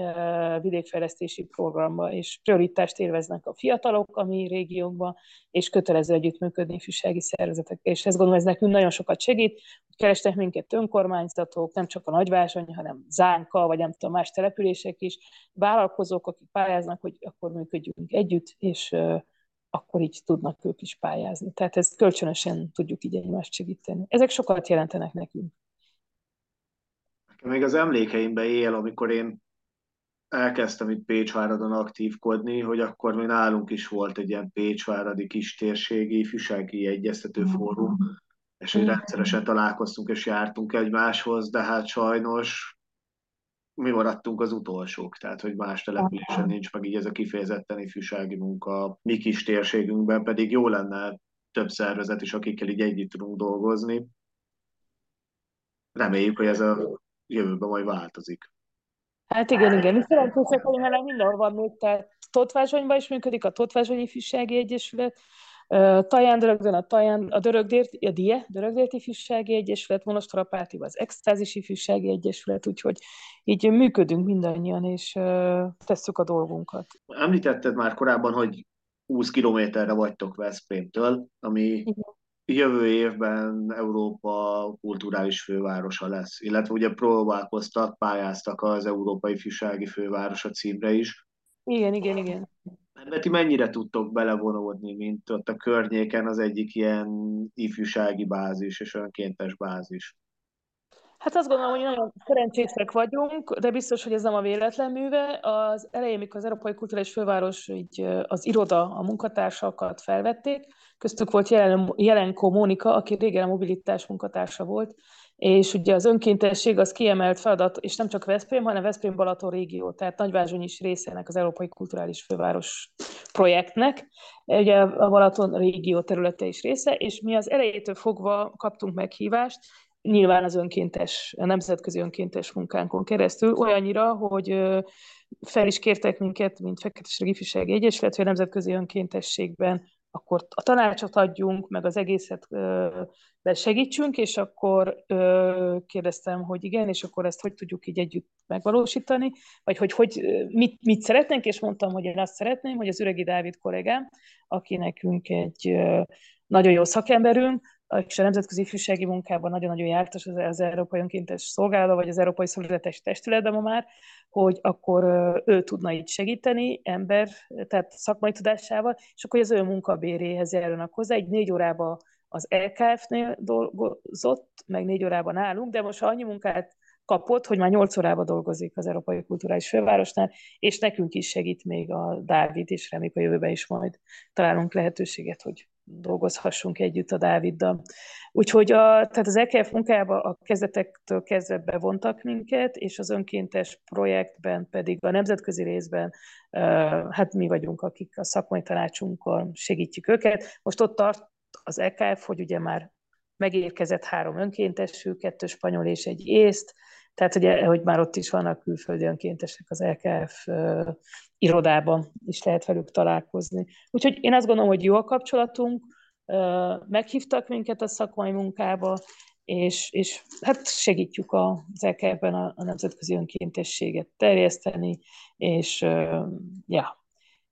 vidékfejlesztési programba, és prioritást élveznek a fiatalok a mi régiónkban, és kötelező együttműködni ifjúsági szervezetek. És ezt gondolom, ez nekünk nagyon sokat segít, hogy kerestek minket önkormányzatok, nem csak a Nagyvázsony, hanem Zánka, vagy nem tudom, más települések is, vállalkozók, akik pályáznak, hogy akkor működjünk együtt, és akkor így tudnak ők is pályázni. Tehát ezt kölcsönösen tudjuk így egymást segíteni. Ezek sokat jelentenek nekünk.
Még az emlékeimbe él, amikor én elkezdtem itt Pécsváradon aktívkodni, hogy akkor még nálunk is volt egy ilyen Pécsváradi kistérségi ifjúsági egyeztető fórum, és hogy rendszeresen találkoztunk és jártunk egymáshoz, de hát sajnos mi maradtunk az utolsók, tehát hogy más településen nincs meg így ez a kifejezetten ifjúsági munka. Mi kis térségünkben pedig jó lenne több szervezet is, akikkel így együtt tudunk dolgozni. Reméljük, hogy ez a jövőben majd változik.
Hát igen, igen. Mi szerencsések hogy mert mindenhol van még, tehát Totvázsonyban is működik a Totvázsonyi Ifjúsági Egyesület, Taján Dörögdön a, Taján, a Dörögdért, a DIE, Dörögdért Ifjúsági Egyesület, Monostorapátiban az Extázis Ifjúsági Egyesület, úgyhogy így működünk mindannyian, és tesszük a dolgunkat.
Említetted már korábban, hogy 20 kilométerre vagytok Veszprémtől, ami Igen jövő évben Európa kulturális fővárosa lesz, illetve ugye próbálkoztak, pályáztak az Európai Ifjúsági Fővárosa címre is.
Igen, igen, igen.
De ti mennyire tudtok belevonódni, mint ott a környéken az egyik ilyen ifjúsági bázis és önkéntes bázis?
Hát azt gondolom, hogy nagyon szerencsések vagyunk, de biztos, hogy ez nem a véletlen műve. Az elején, mikor az Európai Kulturális Főváros így az iroda, a munkatársakat felvették, köztük volt jelen, Jelenko Mónika, aki régen a mobilitás munkatársa volt, és ugye az önkéntesség az kiemelt feladat, és nem csak Veszprém, hanem Veszprém Balaton régió, tehát Nagyvázsony is részének az Európai Kulturális Főváros projektnek. Ugye a Balaton régió területe is része, és mi az elejétől fogva kaptunk meghívást, nyilván az önkéntes, a nemzetközi önkéntes munkánkon keresztül, olyannyira, hogy fel is kértek minket, mint Feketeség Ifjúsági Egyesület, hogy a nemzetközi önkéntességben akkor a tanácsot adjunk, meg az egészet be segítsünk, és akkor kérdeztem, hogy igen, és akkor ezt hogy tudjuk így együtt megvalósítani, vagy hogy, hogy mit, mit szeretnénk, és mondtam, hogy én azt szeretném, hogy az Üregi Dávid kollégám, aki nekünk egy nagyon jó szakemberünk, és a nemzetközi ifjúsági munkában nagyon-nagyon jártas az, az Európai Önkéntes Szolgálata, vagy az Európai Szolidaritás Testületben ma már, hogy akkor ő tudna itt segíteni, ember, tehát szakmai tudásával, és akkor az ő munkabéréhez járulnak hozzá. Egy négy órában az LKF-nél dolgozott, meg négy órában nálunk, de most annyi munkát kapott, hogy már nyolc órában dolgozik az Európai Kulturális Fővárosnál, és nekünk is segít még a Dávid, és reméljük a jövőben is majd találunk lehetőséget, hogy dolgozhassunk együtt a Dáviddal. Úgyhogy a, tehát az EKF munkájába a kezdetektől kezdve bevontak minket, és az önkéntes projektben pedig a nemzetközi részben hát mi vagyunk, akik a szakmai tanácsunkon segítjük őket. Most ott tart az EKF, hogy ugye már megérkezett három önkéntesű, kettő spanyol és egy észt, tehát ugye, hogy már ott is vannak külföldi önkéntesek az LKF uh, irodában, is lehet velük találkozni. Úgyhogy én azt gondolom, hogy jó a kapcsolatunk, meghívtak minket a szakmai munkába, és, és hát segítjük az LKF-ben a, a nemzetközi önkéntességet terjeszteni, és ja.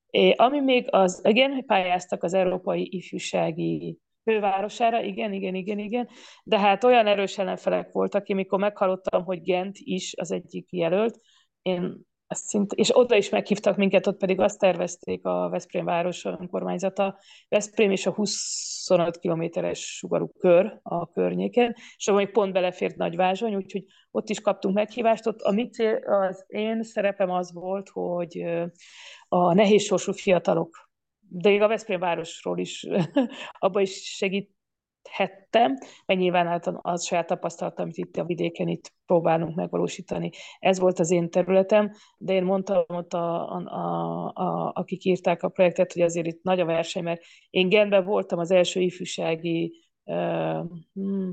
É, ami még az, igen, pályáztak az Európai Ifjúsági fővárosára, igen, igen, igen, igen, de hát olyan erős ellenfelek voltak, én mikor meghallottam, hogy Gent is az egyik jelölt, én ezt szint, és oda is meghívtak minket, ott pedig azt tervezték a Veszprém város önkormányzata, Veszprém és a 25 kilométeres sugarú kör a környéken, és ahol még pont belefért Nagyvázsony, úgyhogy ott is kaptunk meghívást. Ott a mi cél, az én szerepem az volt, hogy a nehéz sorsú fiatalok de még a Veszprém városról is abba is segíthettem, mert nyilván hát az saját tapasztalatom, amit itt a vidéken itt próbálunk megvalósítani. Ez volt az én területem, de én mondtam ott, a, a, a, a, akik írták a projektet, hogy azért itt nagy a verseny, mert én Genben voltam az első ifjúsági uh,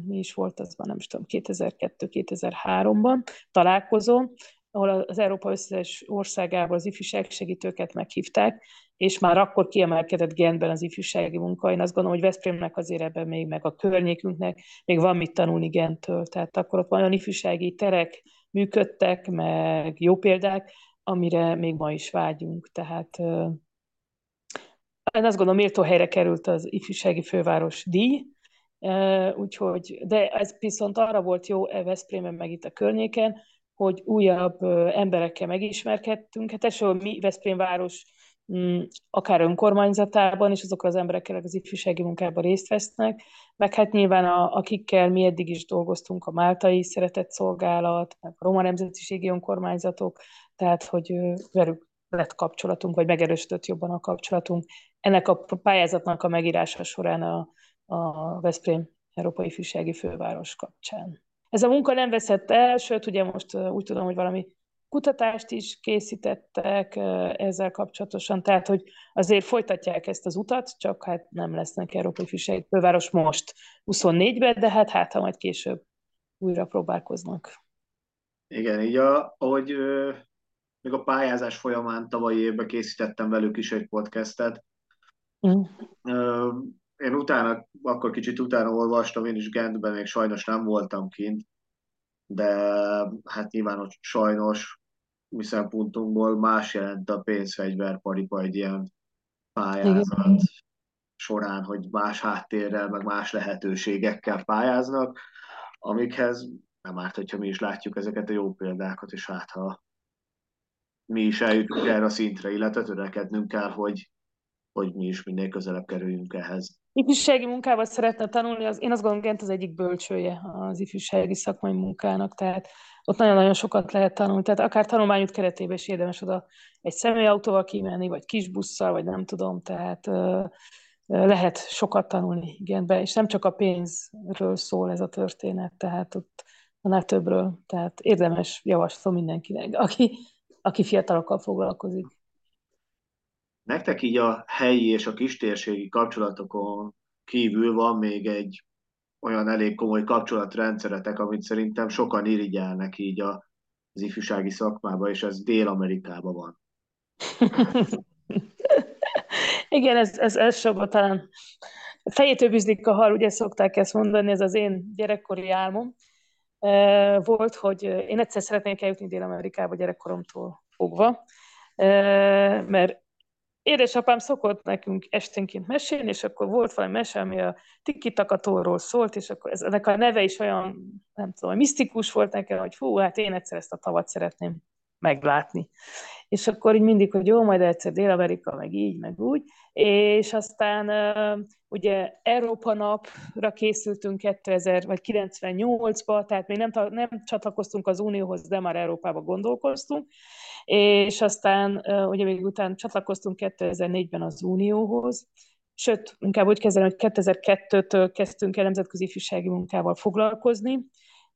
mi is volt az már nem is tudom, 2002-2003-ban találkozom, ahol az Európa összes országából az ifjúság segítőket meghívták, és már akkor kiemelkedett Gentben az ifjúsági munka. Én azt gondolom, hogy Veszprémnek azért ebben még, meg a környékünknek még van mit tanulni Genttől. Tehát akkor ott olyan ifjúsági terek működtek, meg jó példák, amire még ma is vágyunk. Tehát én azt gondolom, méltó helyre került az ifjúsági főváros díj, úgyhogy, de ez viszont arra volt jó e Veszprémen, meg itt a környéken, hogy újabb emberekkel megismerkedtünk. Hát elsősorban mi Veszprém város akár önkormányzatában, és azok az emberekkel az ifjúsági munkában részt vesznek, meg hát nyilván a, akikkel mi eddig is dolgoztunk, a Máltai Szeretett Szolgálat, meg a Roma Nemzetiségi Önkormányzatok, tehát hogy velük lett kapcsolatunk, vagy megerősödött jobban a kapcsolatunk. Ennek a pályázatnak a megírása során a, a Veszprém Európai Ifjúsági Főváros kapcsán. Ez a munka nem veszett el, sőt, ugye most úgy tudom, hogy valami kutatást is készítettek ezzel kapcsolatosan, tehát hogy azért folytatják ezt az utat, csak hát nem lesznek Európai Fűség Főváros most 24-ben, de hát hát, ha majd később újra próbálkoznak.
Igen, így a, ahogy ö, még a pályázás folyamán tavalyi évben készítettem velük is egy podcastet. Mm. Ö, én utána, akkor kicsit utána olvastam, én is Gentben még sajnos nem voltam kint, de hát nyilván ott sajnos mi szempontunkból más jelent a pénzfegyverparipa egy ilyen pályázat Igen. során, hogy más háttérrel, meg más lehetőségekkel pályáznak, amikhez nem árt, hogyha mi is látjuk ezeket a jó példákat, és hát ha mi is eljutunk erre a szintre, illetve törekednünk kell, hogy, hogy mi is minél közelebb kerüljünk ehhez.
Ifjúsági munkával szeretne tanulni, az, én azt gondolom, Gent az egyik bölcsője az ifjúsági szakmai munkának, tehát ott nagyon-nagyon sokat lehet tanulni, tehát akár tanulmányút keretében is érdemes oda egy személyautóval kimenni, vagy kis busszal, vagy nem tudom, tehát lehet sokat tanulni Gentbe, és nem csak a pénzről szól ez a történet, tehát ott annál többről, tehát érdemes javaslom mindenkinek, aki, aki fiatalokkal foglalkozik.
Nektek így a helyi és a kistérségi kapcsolatokon kívül van még egy olyan elég komoly kapcsolatrendszeretek, amit szerintem sokan irigyelnek így a, az ifjúsági szakmába, és ez Dél-Amerikában van.
Igen, ez, ez, sokat talán fejétől bűzlik a hal, ugye szokták ezt mondani, ez az én gyerekkori álmom. Volt, hogy én egyszer szeretnék eljutni Dél-Amerikába gyerekkoromtól fogva, mert édesapám szokott nekünk esténként mesélni, és akkor volt valami mese, ami a tiki-takatóról szólt, és akkor ez, ennek a neve is olyan, nem tudom, misztikus volt nekem, hogy fú, hát én egyszer ezt a tavat szeretném meglátni. És akkor így mindig, hogy jó, majd egyszer Dél-Amerika, meg így, meg úgy. És aztán ugye Európa napra készültünk 2000 vagy 98-ba, tehát még nem, nem csatlakoztunk az Unióhoz, de már Európába gondolkoztunk. És aztán ugye még után csatlakoztunk 2004-ben az Unióhoz, sőt, inkább úgy kezdem, hogy 2002-től kezdtünk el nemzetközi ifjúsági munkával foglalkozni,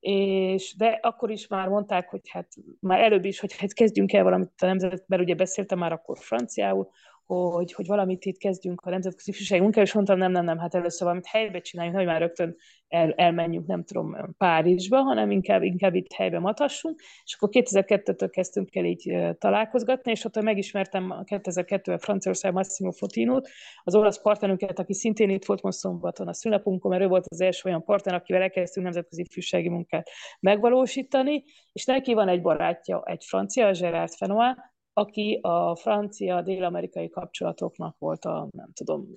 és de akkor is már mondták, hogy hát már előbb is, hogy hát kezdjünk el valamit a nemzet, mert ugye beszéltem már akkor franciául, hogy, hogy valamit itt kezdjünk a nemzetközi ifjúsági munkával, és mondtam, nem, nem, nem, hát először valamit helybe csináljunk, hogy már rögtön el, elmenjünk, nem tudom, Párizsba, hanem inkább, inkább itt helybe matassunk, és akkor 2002-től kezdtünk el így találkozgatni, és ott megismertem 2002-ben Franciaország Massimo Fotinót, az olasz partnerünket, aki szintén itt volt most szombaton a szünapunkon, mert ő volt az első olyan partner, akivel elkezdtünk nemzetközi ifjúsági munkát megvalósítani, és neki van egy barátja, egy francia, Gerard Fenois, aki a francia-dél-amerikai kapcsolatoknak volt a, nem tudom,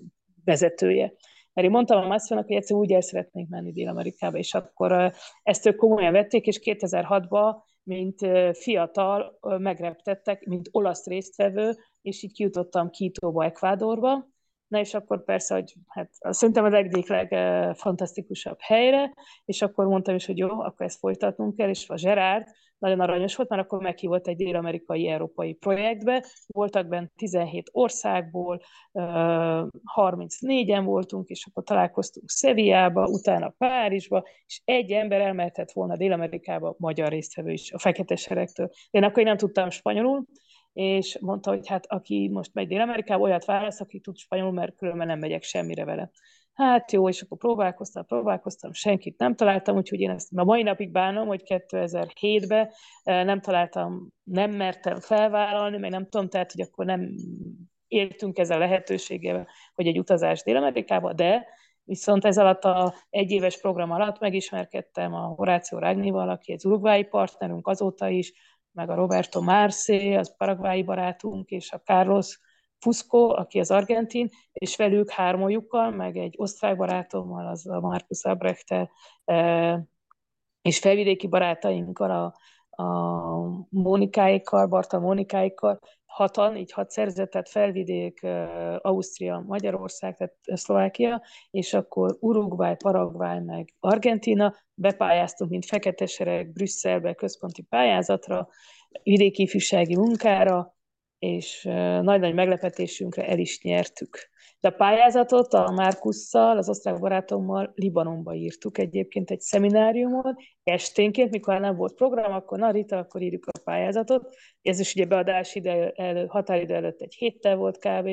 vezetője. Mert én mondtam a Masszonak, hogy egyszer úgy el szeretnénk menni Dél-Amerikába, és akkor ezt ők komolyan vették, és 2006-ban, mint fiatal megreptettek, mint olasz résztvevő, és így kijutottam Kítóba, Ekvádorba, Na és akkor persze, hogy hát szerintem az egyik legfantasztikusabb helyre, és akkor mondtam is, hogy jó, akkor ezt folytatnunk kell, és a Gerard, nagyon aranyos volt, mert akkor meghívott egy dél-amerikai európai projektbe, voltak bent 17 országból, 34-en voltunk, és akkor találkoztunk Szeviába, utána Párizsba, és egy ember elmehetett volna Dél-Amerikába, magyar résztvevő is, a fekete seregtől. Én akkor én nem tudtam spanyolul, és mondta, hogy hát aki most megy Dél-Amerikába, olyat válasz, aki tud spanyolul, mert különben nem megyek semmire vele. Hát jó, és akkor próbálkoztam, próbálkoztam, senkit nem találtam, úgyhogy én ezt a mai napig bánom, hogy 2007-ben eh, nem találtam, nem mertem felvállalni, meg nem tudom, tehát, hogy akkor nem éltünk ezzel a lehetőséggel, hogy egy utazás Dél-Amerikába, de viszont ez alatt a egyéves program alatt megismerkedtem a Horácio Rágnival, aki egy urugvái partnerünk azóta is, meg a Roberto Marcé, az paraguayi barátunk, és a Carlos Fusco, aki az argentin, és velük hármójukkal, meg egy osztrák barátommal, az a Marcus Abrechte, és felvidéki barátainkkal, a, a Mónikáikkal, Barta Mónikáikkal, hatan, így hat szerzetet, felvidék, Ausztria, Magyarország, tehát Szlovákia, és akkor Uruguay, Paraguay, meg Argentina, bepályáztunk, mint fekete sereg Brüsszelbe központi pályázatra, vidéki ifjúsági munkára, és nagy-nagy meglepetésünkre el is nyertük. De a pályázatot a Márkusszal, az osztrák barátommal Libanonba írtuk egyébként egy szemináriumon, esténként, mikor nem volt program, akkor na Rita, akkor írjuk a pályázatot. Ez is ugye beadás ide, el, határidő előtt egy héttel volt kb.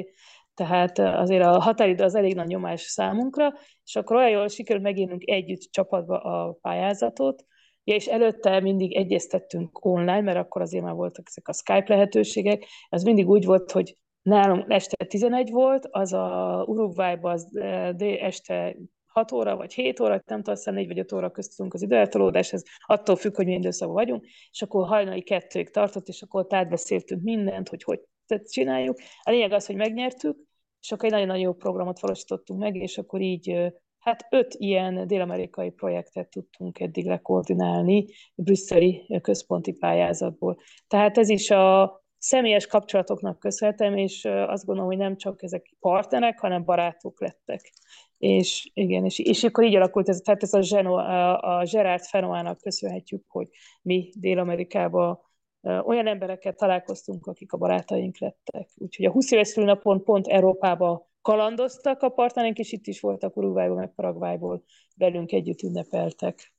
Tehát azért a határidő az elég nagy nyomás számunkra, és akkor olyan jól sikerült megírnunk együtt csapatba a pályázatot, Ja, és előtte mindig egyeztettünk online, mert akkor azért már voltak ezek a Skype lehetőségek. Ez mindig úgy volt, hogy nálunk este 11 volt, az a Uruguayban az este 6 óra vagy 7 óra, nem tudom, 4 vagy 5 óra köztünk az időeltolódás, ez attól függ, hogy milyen időszakban vagyunk, és akkor hajnali kettőig tartott, és akkor átbeszéltünk mindent, hogy hogy csináljuk. A lényeg az, hogy megnyertük, és akkor egy nagyon-nagyon jó programot valósítottunk meg, és akkor így Hát öt ilyen dél-amerikai projektet tudtunk eddig lekoordinálni brüsszeli központi pályázatból. Tehát ez is a személyes kapcsolatoknak köszönhetem, és azt gondolom, hogy nem csak ezek partnerek, hanem barátok lettek. És igen, és, és akkor így alakult ez, tehát ez a, Geno, a, a Gerard Fenoának köszönhetjük, hogy mi Dél-Amerikában olyan emberekkel találkoztunk, akik a barátaink lettek. Úgyhogy a 20 éves szülnapon pont Európába kalandoztak a partnereink, és itt is voltak Uruguayból, meg Paraguayból velünk együtt ünnepeltek.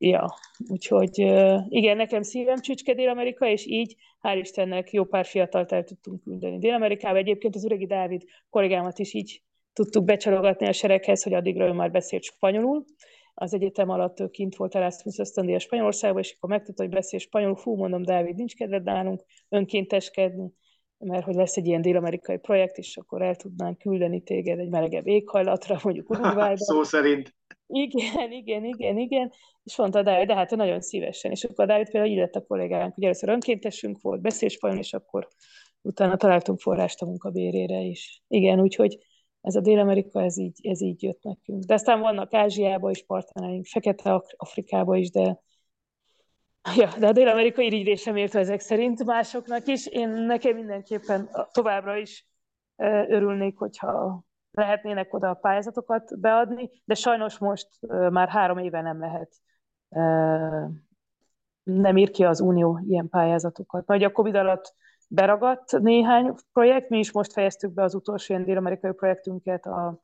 Ja, úgyhogy igen, nekem szívem csücske Dél-Amerika, és így hál' Istennek jó pár fiatalt el tudtunk küldeni Dél-Amerikába. Egyébként az Üregi Dávid kollégámat is így tudtuk becsalogatni a sereghez, hogy addigra ő már beszélt spanyolul. Az egyetem alatt ő kint volt Erasmus ösztöndíjas Spanyolországban, és akkor megtudta, hogy beszél spanyolul. Fú, mondom, Dávid, nincs kedved nálunk önkénteskedni mert hogy lesz egy ilyen dél-amerikai projekt, és akkor el tudnánk küldeni téged egy melegebb éghajlatra, mondjuk Uruguayba.
Szó szerint.
Igen, igen, igen, igen. És mondta Dávid, de hát nagyon szívesen. És akkor a Dávid például így lett a kollégánk, hogy először önkéntesünk volt, beszélspanyol, és akkor utána találtunk forrást a munkabérére is. Igen, úgyhogy ez a Dél-Amerika, ez így, ez így jött nekünk. De aztán vannak Ázsiában is partnereink, Fekete Afrikában is, de Ja, de a dél-amerikai irigyre sem értve ezek szerint másoknak is. Én nekem mindenképpen továbbra is örülnék, hogyha lehetnének oda a pályázatokat beadni, de sajnos most már három éve nem lehet. Nem ír ki az Unió ilyen pályázatokat. Nagy a Covid alatt beragadt néhány projekt, mi is most fejeztük be az utolsó ilyen dél-amerikai projektünket a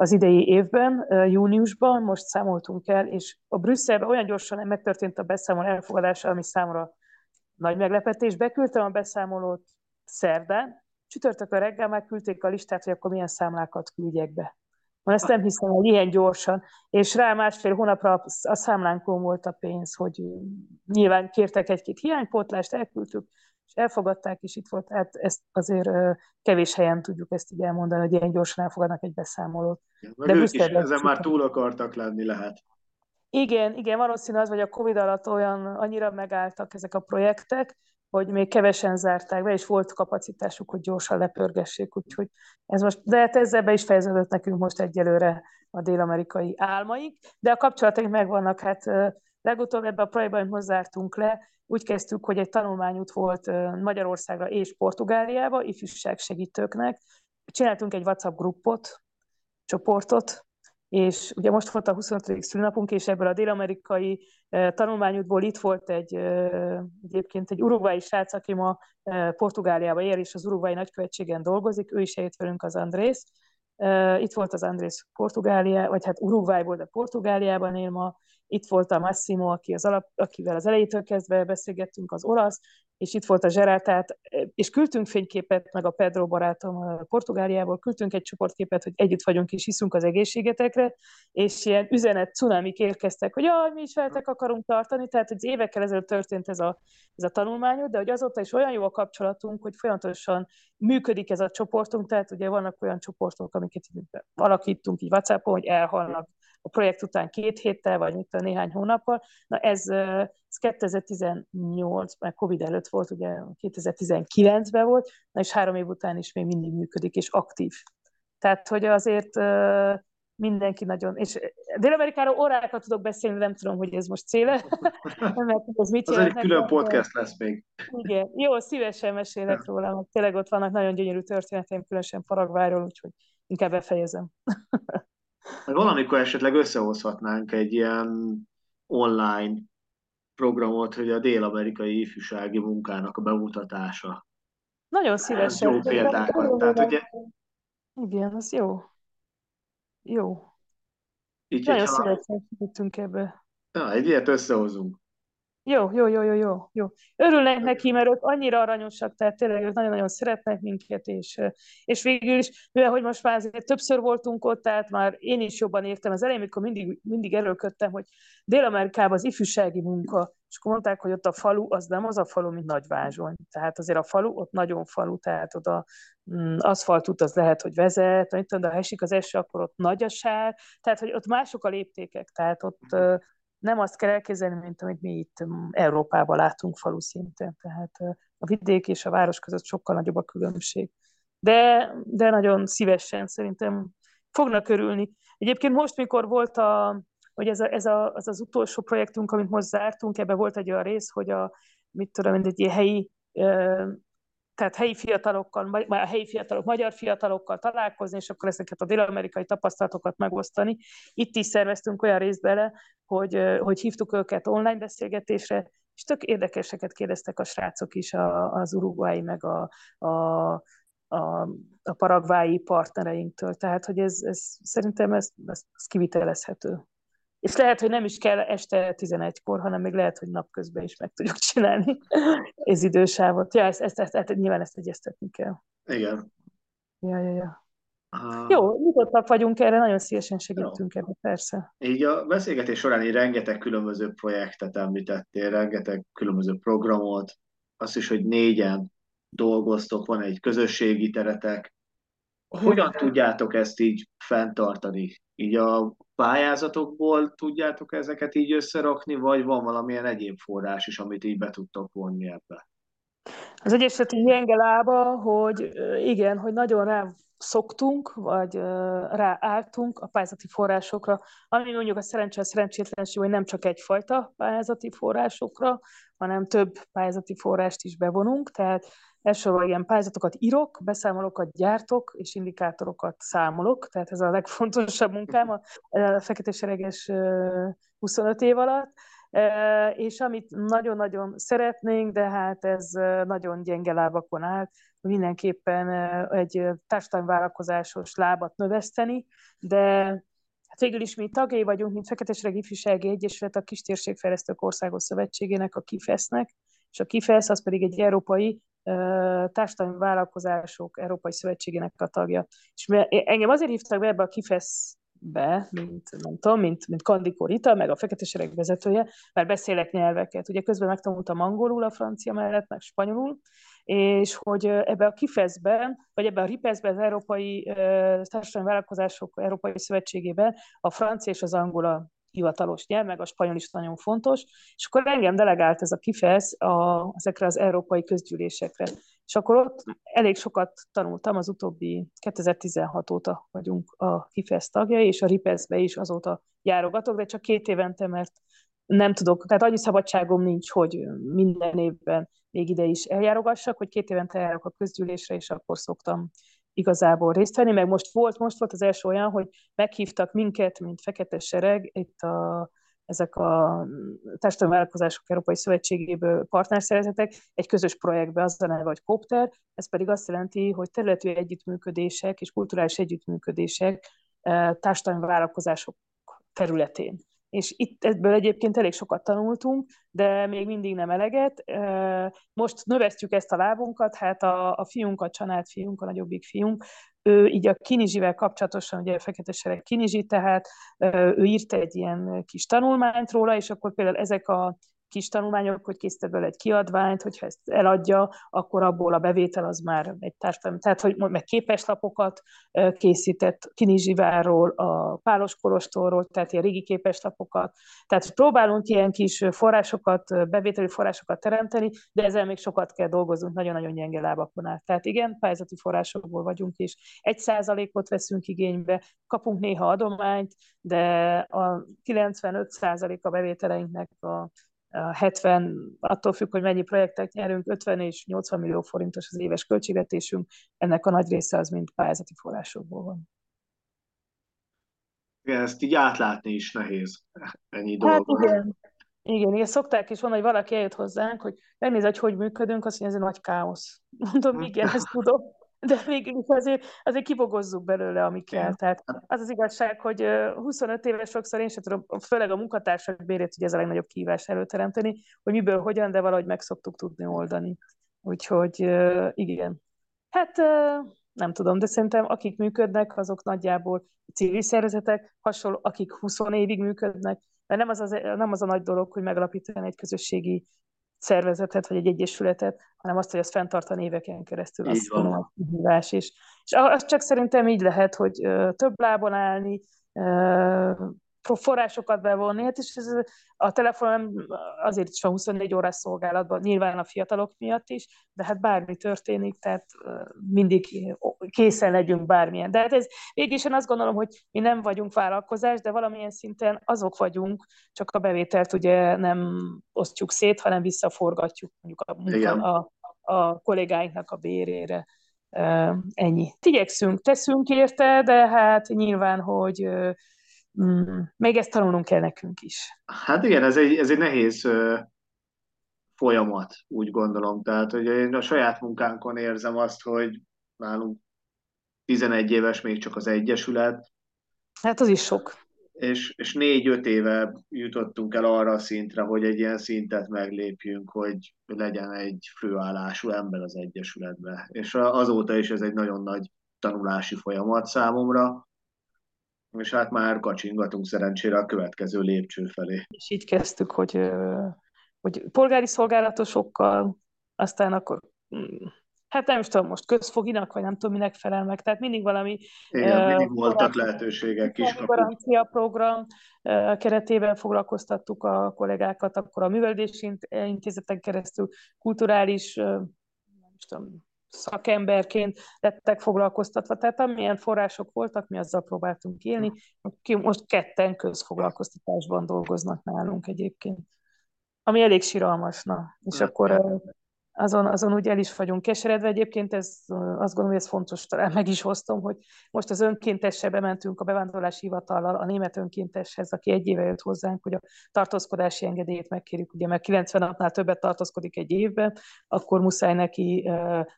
az idei évben, júniusban, most számoltunk el, és a Brüsszelben olyan gyorsan megtörtént a beszámoló elfogadása, ami számomra nagy meglepetés. Beküldtem a beszámolót szerdán, csütörtökön reggel már küldték a listát, hogy akkor milyen számlákat küldjek be. Van, ezt nem hiszem, hogy ilyen gyorsan. És rá másfél hónapra a számlánkon volt a pénz, hogy nyilván kértek egy-két hiánypótlást, elküldtük, és elfogadták, és itt volt, tehát ezt azért kevés helyen tudjuk ezt így elmondani, hogy ilyen gyorsan elfogadnak egy beszámolót.
Ja, De ők is ezen már túl akartak lenni lehet.
Igen, igen, valószínű az, hogy a Covid alatt olyan annyira megálltak ezek a projektek, hogy még kevesen zárták be, és volt kapacitásuk, hogy gyorsan lepörgessék, úgyhogy ez most, de hát ezzel be is fejeződött nekünk most egyelőre a dél-amerikai álmaik, de a kapcsolataink megvannak, hát legutóbb ebbe a projektben hozzártunk le, úgy kezdtük, hogy egy tanulmányút volt Magyarországra és Portugáliába, ifjúság segítőknek. Csináltunk egy WhatsApp grupot, csoportot, és ugye most volt a 25. szülinapunk, és ebből a dél-amerikai tanulmányútból itt volt egy egyébként egy urugvái srác, aki ma Portugáliába él, és az urugvái nagykövetségen dolgozik, ő is eljött velünk az Andrész. Itt volt az Andrész Portugália, vagy hát Uruguayból, de Portugáliában él ma, itt volt a Massimo, aki az alap, akivel az elejétől kezdve beszélgettünk, az olasz, és itt volt a tehát, és küldtünk fényképet, meg a Pedro barátom Portugáliából, küldtünk egy csoportképet, hogy együtt vagyunk és hiszünk az egészségetekre, és ilyen üzenet cunamik érkeztek, hogy jaj, mi is veletek akarunk tartani, tehát hogy évekkel ezelőtt történt ez a, ez a tanulmányod, de hogy azóta is olyan jó a kapcsolatunk, hogy folyamatosan működik ez a csoportunk, tehát ugye vannak olyan csoportok, amiket alakítunk így WhatsAppon, hogy elhalnak a projekt után két héttel, vagy mit a néhány hónappal. Na ez, ez 2018, mert Covid előtt volt, ugye 2019-ben volt, na és három év után is még mindig működik, és aktív. Tehát, hogy azért mindenki nagyon, és Dél-Amerikáról órákat tudok beszélni, nem tudom, hogy ez most céle,
mert ez mit jelent. Az egy külön podcast lesz még.
Igen, jó, szívesen mesélek róla, mert tényleg ott vannak nagyon gyönyörű történeteim, különösen Paragváról, úgyhogy inkább befejezem.
Valamikor esetleg összehozhatnánk egy ilyen online programot, hogy a dél-amerikai ifjúsági munkának a bemutatása.
Nagyon szívesen.
Jó példákat. Tehát, ugye...
Igen, az jó. Jó. Így, Nagyon szívesen segítünk ebbe.
Ja, egy ilyet összehozunk.
Jó, jó, jó, jó, jó, jó. Örülnek neki, mert ők annyira aranyosak, tehát tényleg ők nagyon-nagyon szeretnek minket, és, és végül is, mivel hogy most már azért többször voltunk ott, tehát már én is jobban értem. Az elején, amikor mindig, mindig erőlködtem, hogy Dél-Amerikában az ifjúsági munka, és akkor mondták, hogy ott a falu, az nem az a falu, mint Nagyvázsony. Tehát azért a falu, ott nagyon falu, tehát oda mm, aszfaltút az lehet, hogy vezet, de ha esik az eső, akkor ott nagy a sár, tehát hogy ott mások a léptékek, tehát ott nem azt kell elképzelni, mint amit mi itt mm, Európában látunk falu szinten. Tehát a vidék és a város között sokkal nagyobb a különbség. De, de nagyon szívesen szerintem fognak örülni. Egyébként most, mikor volt a, hogy ez, a, ez a, az, az utolsó projektünk, amit most zártunk, ebbe volt egy olyan rész, hogy a, mit tudom, egy helyi tehát helyi fiatalokkal, vagy a helyi fiatalok, magyar fiatalokkal találkozni, és akkor ezeket a dél-amerikai tapasztalatokat megosztani. Itt is szerveztünk olyan részt bele, hogy, hogy hívtuk őket online beszélgetésre, és tök érdekeseket kérdeztek a srácok is, a, az uruguayi, meg a, a, a, a paragvái partnereinktől. Tehát, hogy ez, ez szerintem ez, ez, ez kivitelezhető. És lehet, hogy nem is kell este 11-kor, hanem még lehet, hogy napközben is meg tudjuk csinálni ez idősávot. Ja, ezt, ezt, ezt, ezt, nyilván ezt egyeztetni kell.
Igen.
Ja, ja, ja. Uh, Jó, nyitottak vagyunk erre, nagyon szívesen segítünk ebbe, persze.
Így a beszélgetés során így rengeteg különböző projektet említettél, rengeteg különböző programot, azt is, hogy négyen dolgoztok, van egy közösségi teretek. Hogyan tudjátok ezt így fenntartani? Így a pályázatokból tudjátok ezeket így összerakni, vagy van valamilyen egyéb forrás is, amit így be tudtok vonni ebbe?
Az Egyesületi gyenge lába, hogy igen, hogy nagyon rá szoktunk, vagy ráálltunk a pályázati forrásokra, ami mondjuk a szerencsé, a szerencsétlenség, hogy nem csak egyfajta pályázati forrásokra, hanem több pályázati forrást is bevonunk, tehát elsősorban ilyen pályázatokat írok, beszámolókat gyártok, és indikátorokat számolok, tehát ez a legfontosabb munkám a, a fekete sereges 25 év alatt, és amit nagyon-nagyon szeretnénk, de hát ez nagyon gyenge lábakon áll, mindenképpen egy társadalmi vállalkozásos lábat növeszteni, de hát végül is mi tagjai vagyunk, mint Fekete Ifjúsági Egyesület, a Kistérségfejlesztők Országos Szövetségének, a KIFESZ-nek, és a KIFESZ az pedig egy európai társadalmi vállalkozások Európai Szövetségének a tagja. És engem azért hívtak be ebbe a KIFESZ be, mint, nem tudom, mint, mint Kandikó Rita, meg a Fekete Sereg vezetője, mert beszélek nyelveket. Ugye közben megtanultam angolul a francia mellett, meg spanyolul, és hogy ebbe a kifeszben, vagy ebbe a ripeszben az Európai Társadalmi Vállalkozások Európai Szövetségében a francia és az angola hivatalos nyelv, meg a spanyol is nagyon fontos, és akkor engem delegált ez a kifesz a, ezekre az európai közgyűlésekre. És akkor ott elég sokat tanultam, az utóbbi 2016 óta vagyunk a kifesz tagjai, és a ripeszbe is azóta járogatok, de csak két évente, mert nem tudok, tehát annyi szabadságom nincs, hogy minden évben még ide is eljárogassak, hogy két évente járok a közgyűlésre, és akkor szoktam igazából részt venni, meg most volt, most volt az első olyan, hogy meghívtak minket, mint Fekete Sereg, itt a, ezek a társadalmi vállalkozások Európai Szövetségéből partnerszervezetek egy közös projektbe, az a neve, hogy Kopter, ez pedig azt jelenti, hogy területi együttműködések és kulturális együttműködések társadalmi vállalkozások területén. És itt ebből egyébként elég sokat tanultunk, de még mindig nem eleget. Most növesztjük ezt a lábunkat, hát a, a fiunk, a család fiunk, a nagyobbik fiunk, ő így a Kinizsivel kapcsolatosan, ugye a Fekete Sereg Kinizsi, tehát ő írt egy ilyen kis tanulmányt róla, és akkor például ezek a kis tanulmányok, hogy készített belőle egy kiadványt, hogyha ezt eladja, akkor abból a bevétel az már egy társadalmi, tehát hogy meg képeslapokat készített Kinizsiváról, a Pálos Kolostorról, tehát ilyen régi képeslapokat. Tehát próbálunk ilyen kis forrásokat, bevételi forrásokat teremteni, de ezzel még sokat kell dolgoznunk, nagyon-nagyon gyenge lábakon át. Tehát igen, pályázati forrásokból vagyunk is. Egy százalékot veszünk igénybe, kapunk néha adományt, de a 95 százalék a bevételeinknek a 70, attól függ, hogy mennyi projektet nyerünk, 50 és 80 millió forintos az éves költségvetésünk, ennek a nagy része az mind pályázati forrásokból van.
Igen, ezt így átlátni is nehéz, ennyi
hát dolog. Igen. Igen, igen, szokták is van, hogy valaki eljött hozzánk, hogy megnéz, hogy hogy működünk, azt mondja, ez egy nagy káosz. Mondom, igen, ezt tudom de végül azért, azért kibogozzuk belőle, ami kell. Tehát az az igazság, hogy 25 éves sokszor én sem tudom, főleg a munkatársak bérét, ugye ez a legnagyobb kívás előteremteni, hogy miből, hogyan, de valahogy meg szoktuk tudni oldani. Úgyhogy igen. Hát nem tudom, de szerintem akik működnek, azok nagyjából civil szervezetek, hasonló, akik 20 évig működnek, mert nem az, az, nem az a nagy dolog, hogy megalapítani egy közösségi szervezetet, vagy egy egyesületet, hanem azt, hogy azt fenntartani éveken keresztül. Így azt van. Hívás is. És az csak szerintem így lehet, hogy több lábon állni, forrásokat bevonni, hát és ez a telefonom azért is van 24 órás szolgálatban, nyilván a fiatalok miatt is, de hát bármi történik, tehát mindig készen legyünk bármilyen. De hát ez végig azt gondolom, hogy mi nem vagyunk vállalkozás, de valamilyen szinten azok vagyunk, csak a bevételt ugye nem osztjuk szét, hanem visszaforgatjuk mondjuk a, munka, a, a kollégáinknak a bérére. Ennyi. Igyekszünk, teszünk érte, de hát nyilván, hogy Mm, még ezt tanulnunk kell nekünk is.
Hát igen, ez egy, ez egy nehéz uh, folyamat, úgy gondolom. Tehát, hogy én a saját munkánkon érzem azt, hogy nálunk 11 éves még csak az Egyesület.
Hát az is sok.
És, és négy-öt éve jutottunk el arra a szintre, hogy egy ilyen szintet meglépjünk, hogy legyen egy főállású ember az Egyesületbe. És azóta is ez egy nagyon nagy tanulási folyamat számomra és hát már kacsingatunk szerencsére a következő lépcső felé.
És így kezdtük, hogy, hogy polgári szolgálatosokkal, aztán akkor mm, hát nem is tudom, most közfoginak, vagy nem tudom, minek felel meg. Tehát mindig valami...
Igen, mindig voltak lehetőségek is.
Garancia program keretében foglalkoztattuk a kollégákat, akkor a művelési intézeten keresztül kulturális, nem is tudom, szakemberként lettek foglalkoztatva. Tehát amilyen források voltak, mi azzal próbáltunk élni. Most ketten közfoglalkoztatásban dolgoznak nálunk egyébként. Ami elég siralmasna. És hát, akkor azon, azon úgy el is vagyunk keseredve. Egyébként ez, azt gondolom, hogy ez fontos, talán meg is hoztam, hogy most az önkéntesre bementünk a bevándorlási hivatallal a német önkénteshez, aki egy éve jött hozzánk, hogy a tartózkodási engedélyét megkérjük, ugye mert 90 napnál többet tartózkodik egy évben, akkor muszáj neki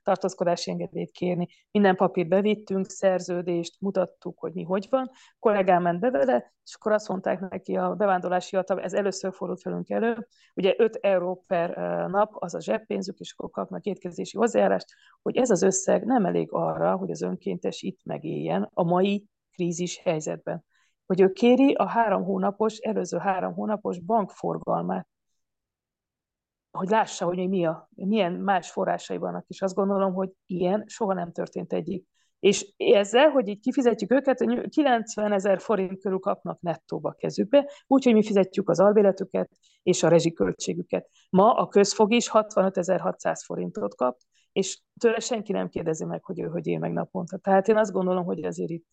tartózkodási engedélyt kérni. Minden papírt bevittünk, szerződést, mutattuk, hogy mi hogy van. Kollégám ment be vele, és akkor azt mondták neki a bevándorlási hivatal, ez először fordult velünk elő, ugye 5 euró per nap, az a zseppénzük, és akkor kapnak étkezési hozzájárást, hogy ez az összeg nem elég arra, hogy az önkéntes itt megéljen a mai krízis helyzetben. Hogy ő kéri a három hónapos, előző három hónapos bankforgalmát, hogy lássa, hogy mi a, milyen más forrásai vannak, és azt gondolom, hogy ilyen soha nem történt egyik és ezzel, hogy így kifizetjük őket, 90 ezer forint körül kapnak nettóba kezükbe, úgyhogy mi fizetjük az albéletüket és a rezsiköltségüket. Ma a közfog is 65.600 forintot kap, és tőle senki nem kérdezi meg, hogy ő hogy él meg naponta. Tehát én azt gondolom, hogy azért itt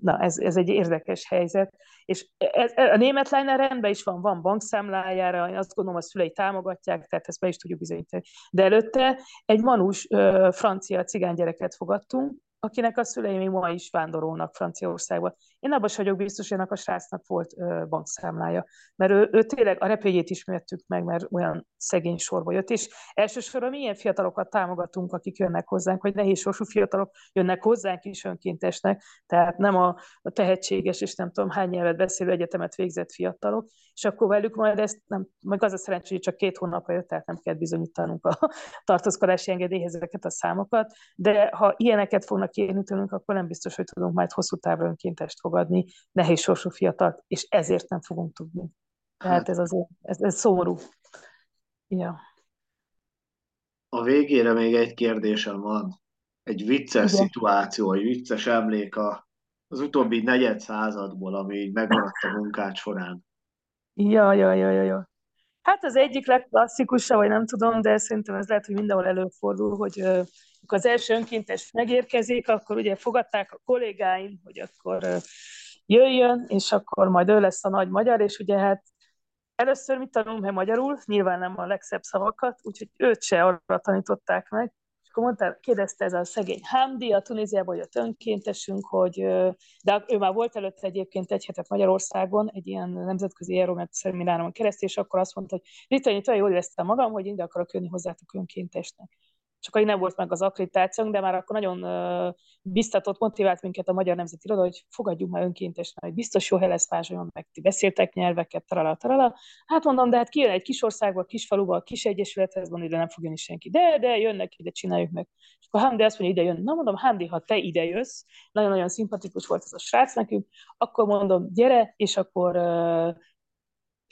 Na, ez, ez egy érdekes helyzet. És ez, a német lánynál rendben is van, van bankszámlájára, én azt gondolom, a szülei támogatják, tehát ezt be is tudjuk bizonyítani. De előtte egy manus francia cigánygyereket fogadtunk, akinek a szülei még ma is vándorolnak Franciaországba. Én abban vagyok biztos, hogy ennek a srácnak volt ö, bankszámlája, mert ő, ő tényleg a repélyét ismertük meg, mert olyan szegény sorba jött, és elsősorban milyen fiatalokat támogatunk, akik jönnek hozzánk, vagy nehéz sorsú fiatalok jönnek hozzánk is önkéntesnek, tehát nem a, a tehetséges és nem tudom hány nyelvet beszélő egyetemet végzett fiatalok, és akkor velük majd ezt nem, meg az a szerencsé, hogy csak két hónapra jött, tehát nem kell bizonyítanunk a tartózkodási engedélyhez ezeket a számokat, de ha ilyeneket fognak kérni tőlünk, akkor nem biztos, hogy tudunk majd hosszú távra önkéntest fogadni, nehéz sorsú fiatalt, és ezért nem fogunk tudni. Tehát hát. ez azért, ez, ez szomorú. Ja.
A végére még egy kérdésem van. Egy vicces Igen. szituáció, egy vicces emlék a, az utóbbi negyed századból, ami így megmaradt a munkád során.
Ja, ja, ja, ja, ja. Hát az egyik legklasszikusabb, vagy nem tudom, de szerintem ez lehet, hogy mindenhol előfordul, hogy amikor az első önkéntes megérkezik, akkor ugye fogadták a kollégáim, hogy akkor jöjjön, és akkor majd ő lesz a nagy magyar, és ugye hát először mit tanulunk magyarul, nyilván nem a legszebb szavakat, úgyhogy őt se arra tanították meg, akkor mondta, kérdezte ez a szegény Hamdi, a Tunéziában jött önkéntesünk, hogy, de ő már volt előtte egyébként egy hetet Magyarországon, egy ilyen nemzetközi Euromet szemináron keresztül, és akkor azt mondta, hogy Rita, én jól éreztem magam, hogy ide akarok jönni hozzátok önkéntesnek akkor nem volt meg az akkreditációnk, de már akkor nagyon biztatott, motivált minket a Magyar Nemzeti Iroda, hogy fogadjuk már önkéntesen, hogy biztos jó hely lesz Pázsolyon, meg ti beszéltek nyelveket, tarala, tarala. Hát mondom, de hát kijön egy kis országba, kis faluba, kis egyesülethez van, ide nem fog jönni senki. De, de jönnek ide, csináljuk meg. És akkor Handi azt mondja, ide jön. Na mondom, Handi, ha te ide jössz, nagyon-nagyon szimpatikus volt ez a srác nekünk, akkor mondom, gyere, és akkor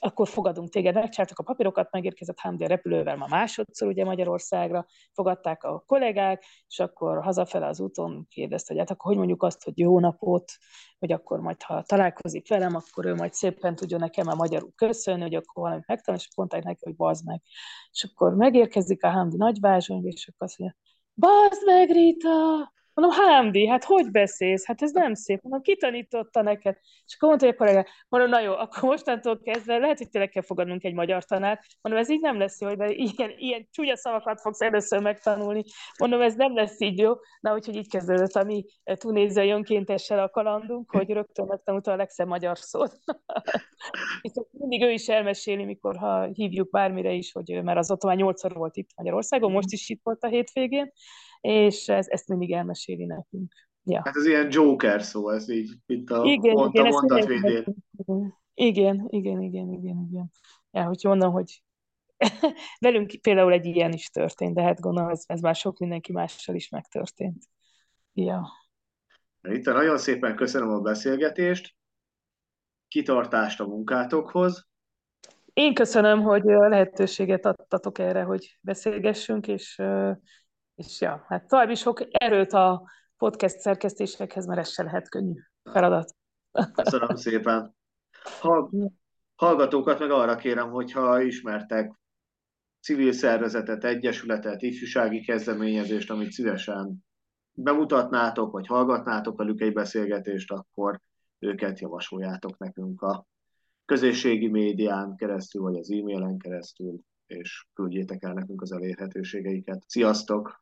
akkor fogadunk téged, megcsáltak a papírokat, megérkezett Hamdi repülővel ma másodszor ugye Magyarországra, fogadták a kollégák, és akkor hazafele az úton kérdezte, hogy hát akkor hogy mondjuk azt, hogy jó napot, hogy akkor majd ha találkozik velem, akkor ő majd szépen tudja nekem a magyarul köszönni, hogy akkor valamit megtanul, és mondták neki, hogy bazd meg. És akkor megérkezik a Hamdi nagyvázsony, és akkor azt mondja, bazd meg, Rita! Mondom, Hámdi, hát hogy beszélsz? Hát ez nem szép. Mondom, ki tanította neked? És akkor mondta, hogy a kollégák, mondom, na jó, akkor mostantól kezdve lehet, hogy tényleg kell fogadnunk egy magyar tanát. Mondom, ez így nem lesz jó, de ilyen, ilyen csúnya szavakat fogsz először megtanulni. Mondom, ez nem lesz így jó. Na, úgyhogy így kezdődött a mi tunéziai önkéntessel a kalandunk, hogy rögtön megtanulta a legszebb magyar szót. és mindig ő is elmeséli, mikor ha hívjuk bármire is, hogy mert az otthon már nyolcszor volt itt Magyarországon, most is itt volt a hétvégén, és ez, ezt mindig elmeséli nekünk. Ja.
Hát ez ilyen Joker szó, ez így, mint a,
igen,
pont
igen,
a mondat végén.
Igen, igen, igen, igen, igen. Ja, hogy mondom, hogy velünk például egy ilyen is történt, de hát gondolom, ez, ez már sok mindenki mással is megtörtént. Ja.
Itt nagyon szépen köszönöm a beszélgetést, kitartást a munkátokhoz.
Én köszönöm, hogy lehetőséget adtatok erre, hogy beszélgessünk, és és ja, hát további sok erőt a podcast szerkesztésekhez, mert ez se lehet könnyű feladat.
Köszönöm szépen. Ha, hallgatókat meg arra kérem, hogyha ismertek civil szervezetet, egyesületet, ifjúsági kezdeményezést, amit szívesen bemutatnátok, vagy hallgatnátok velük egy beszélgetést, akkor őket javasoljátok nekünk a közösségi médián keresztül, vagy az e-mailen keresztül, és küldjétek el nekünk az elérhetőségeiket. Sziasztok!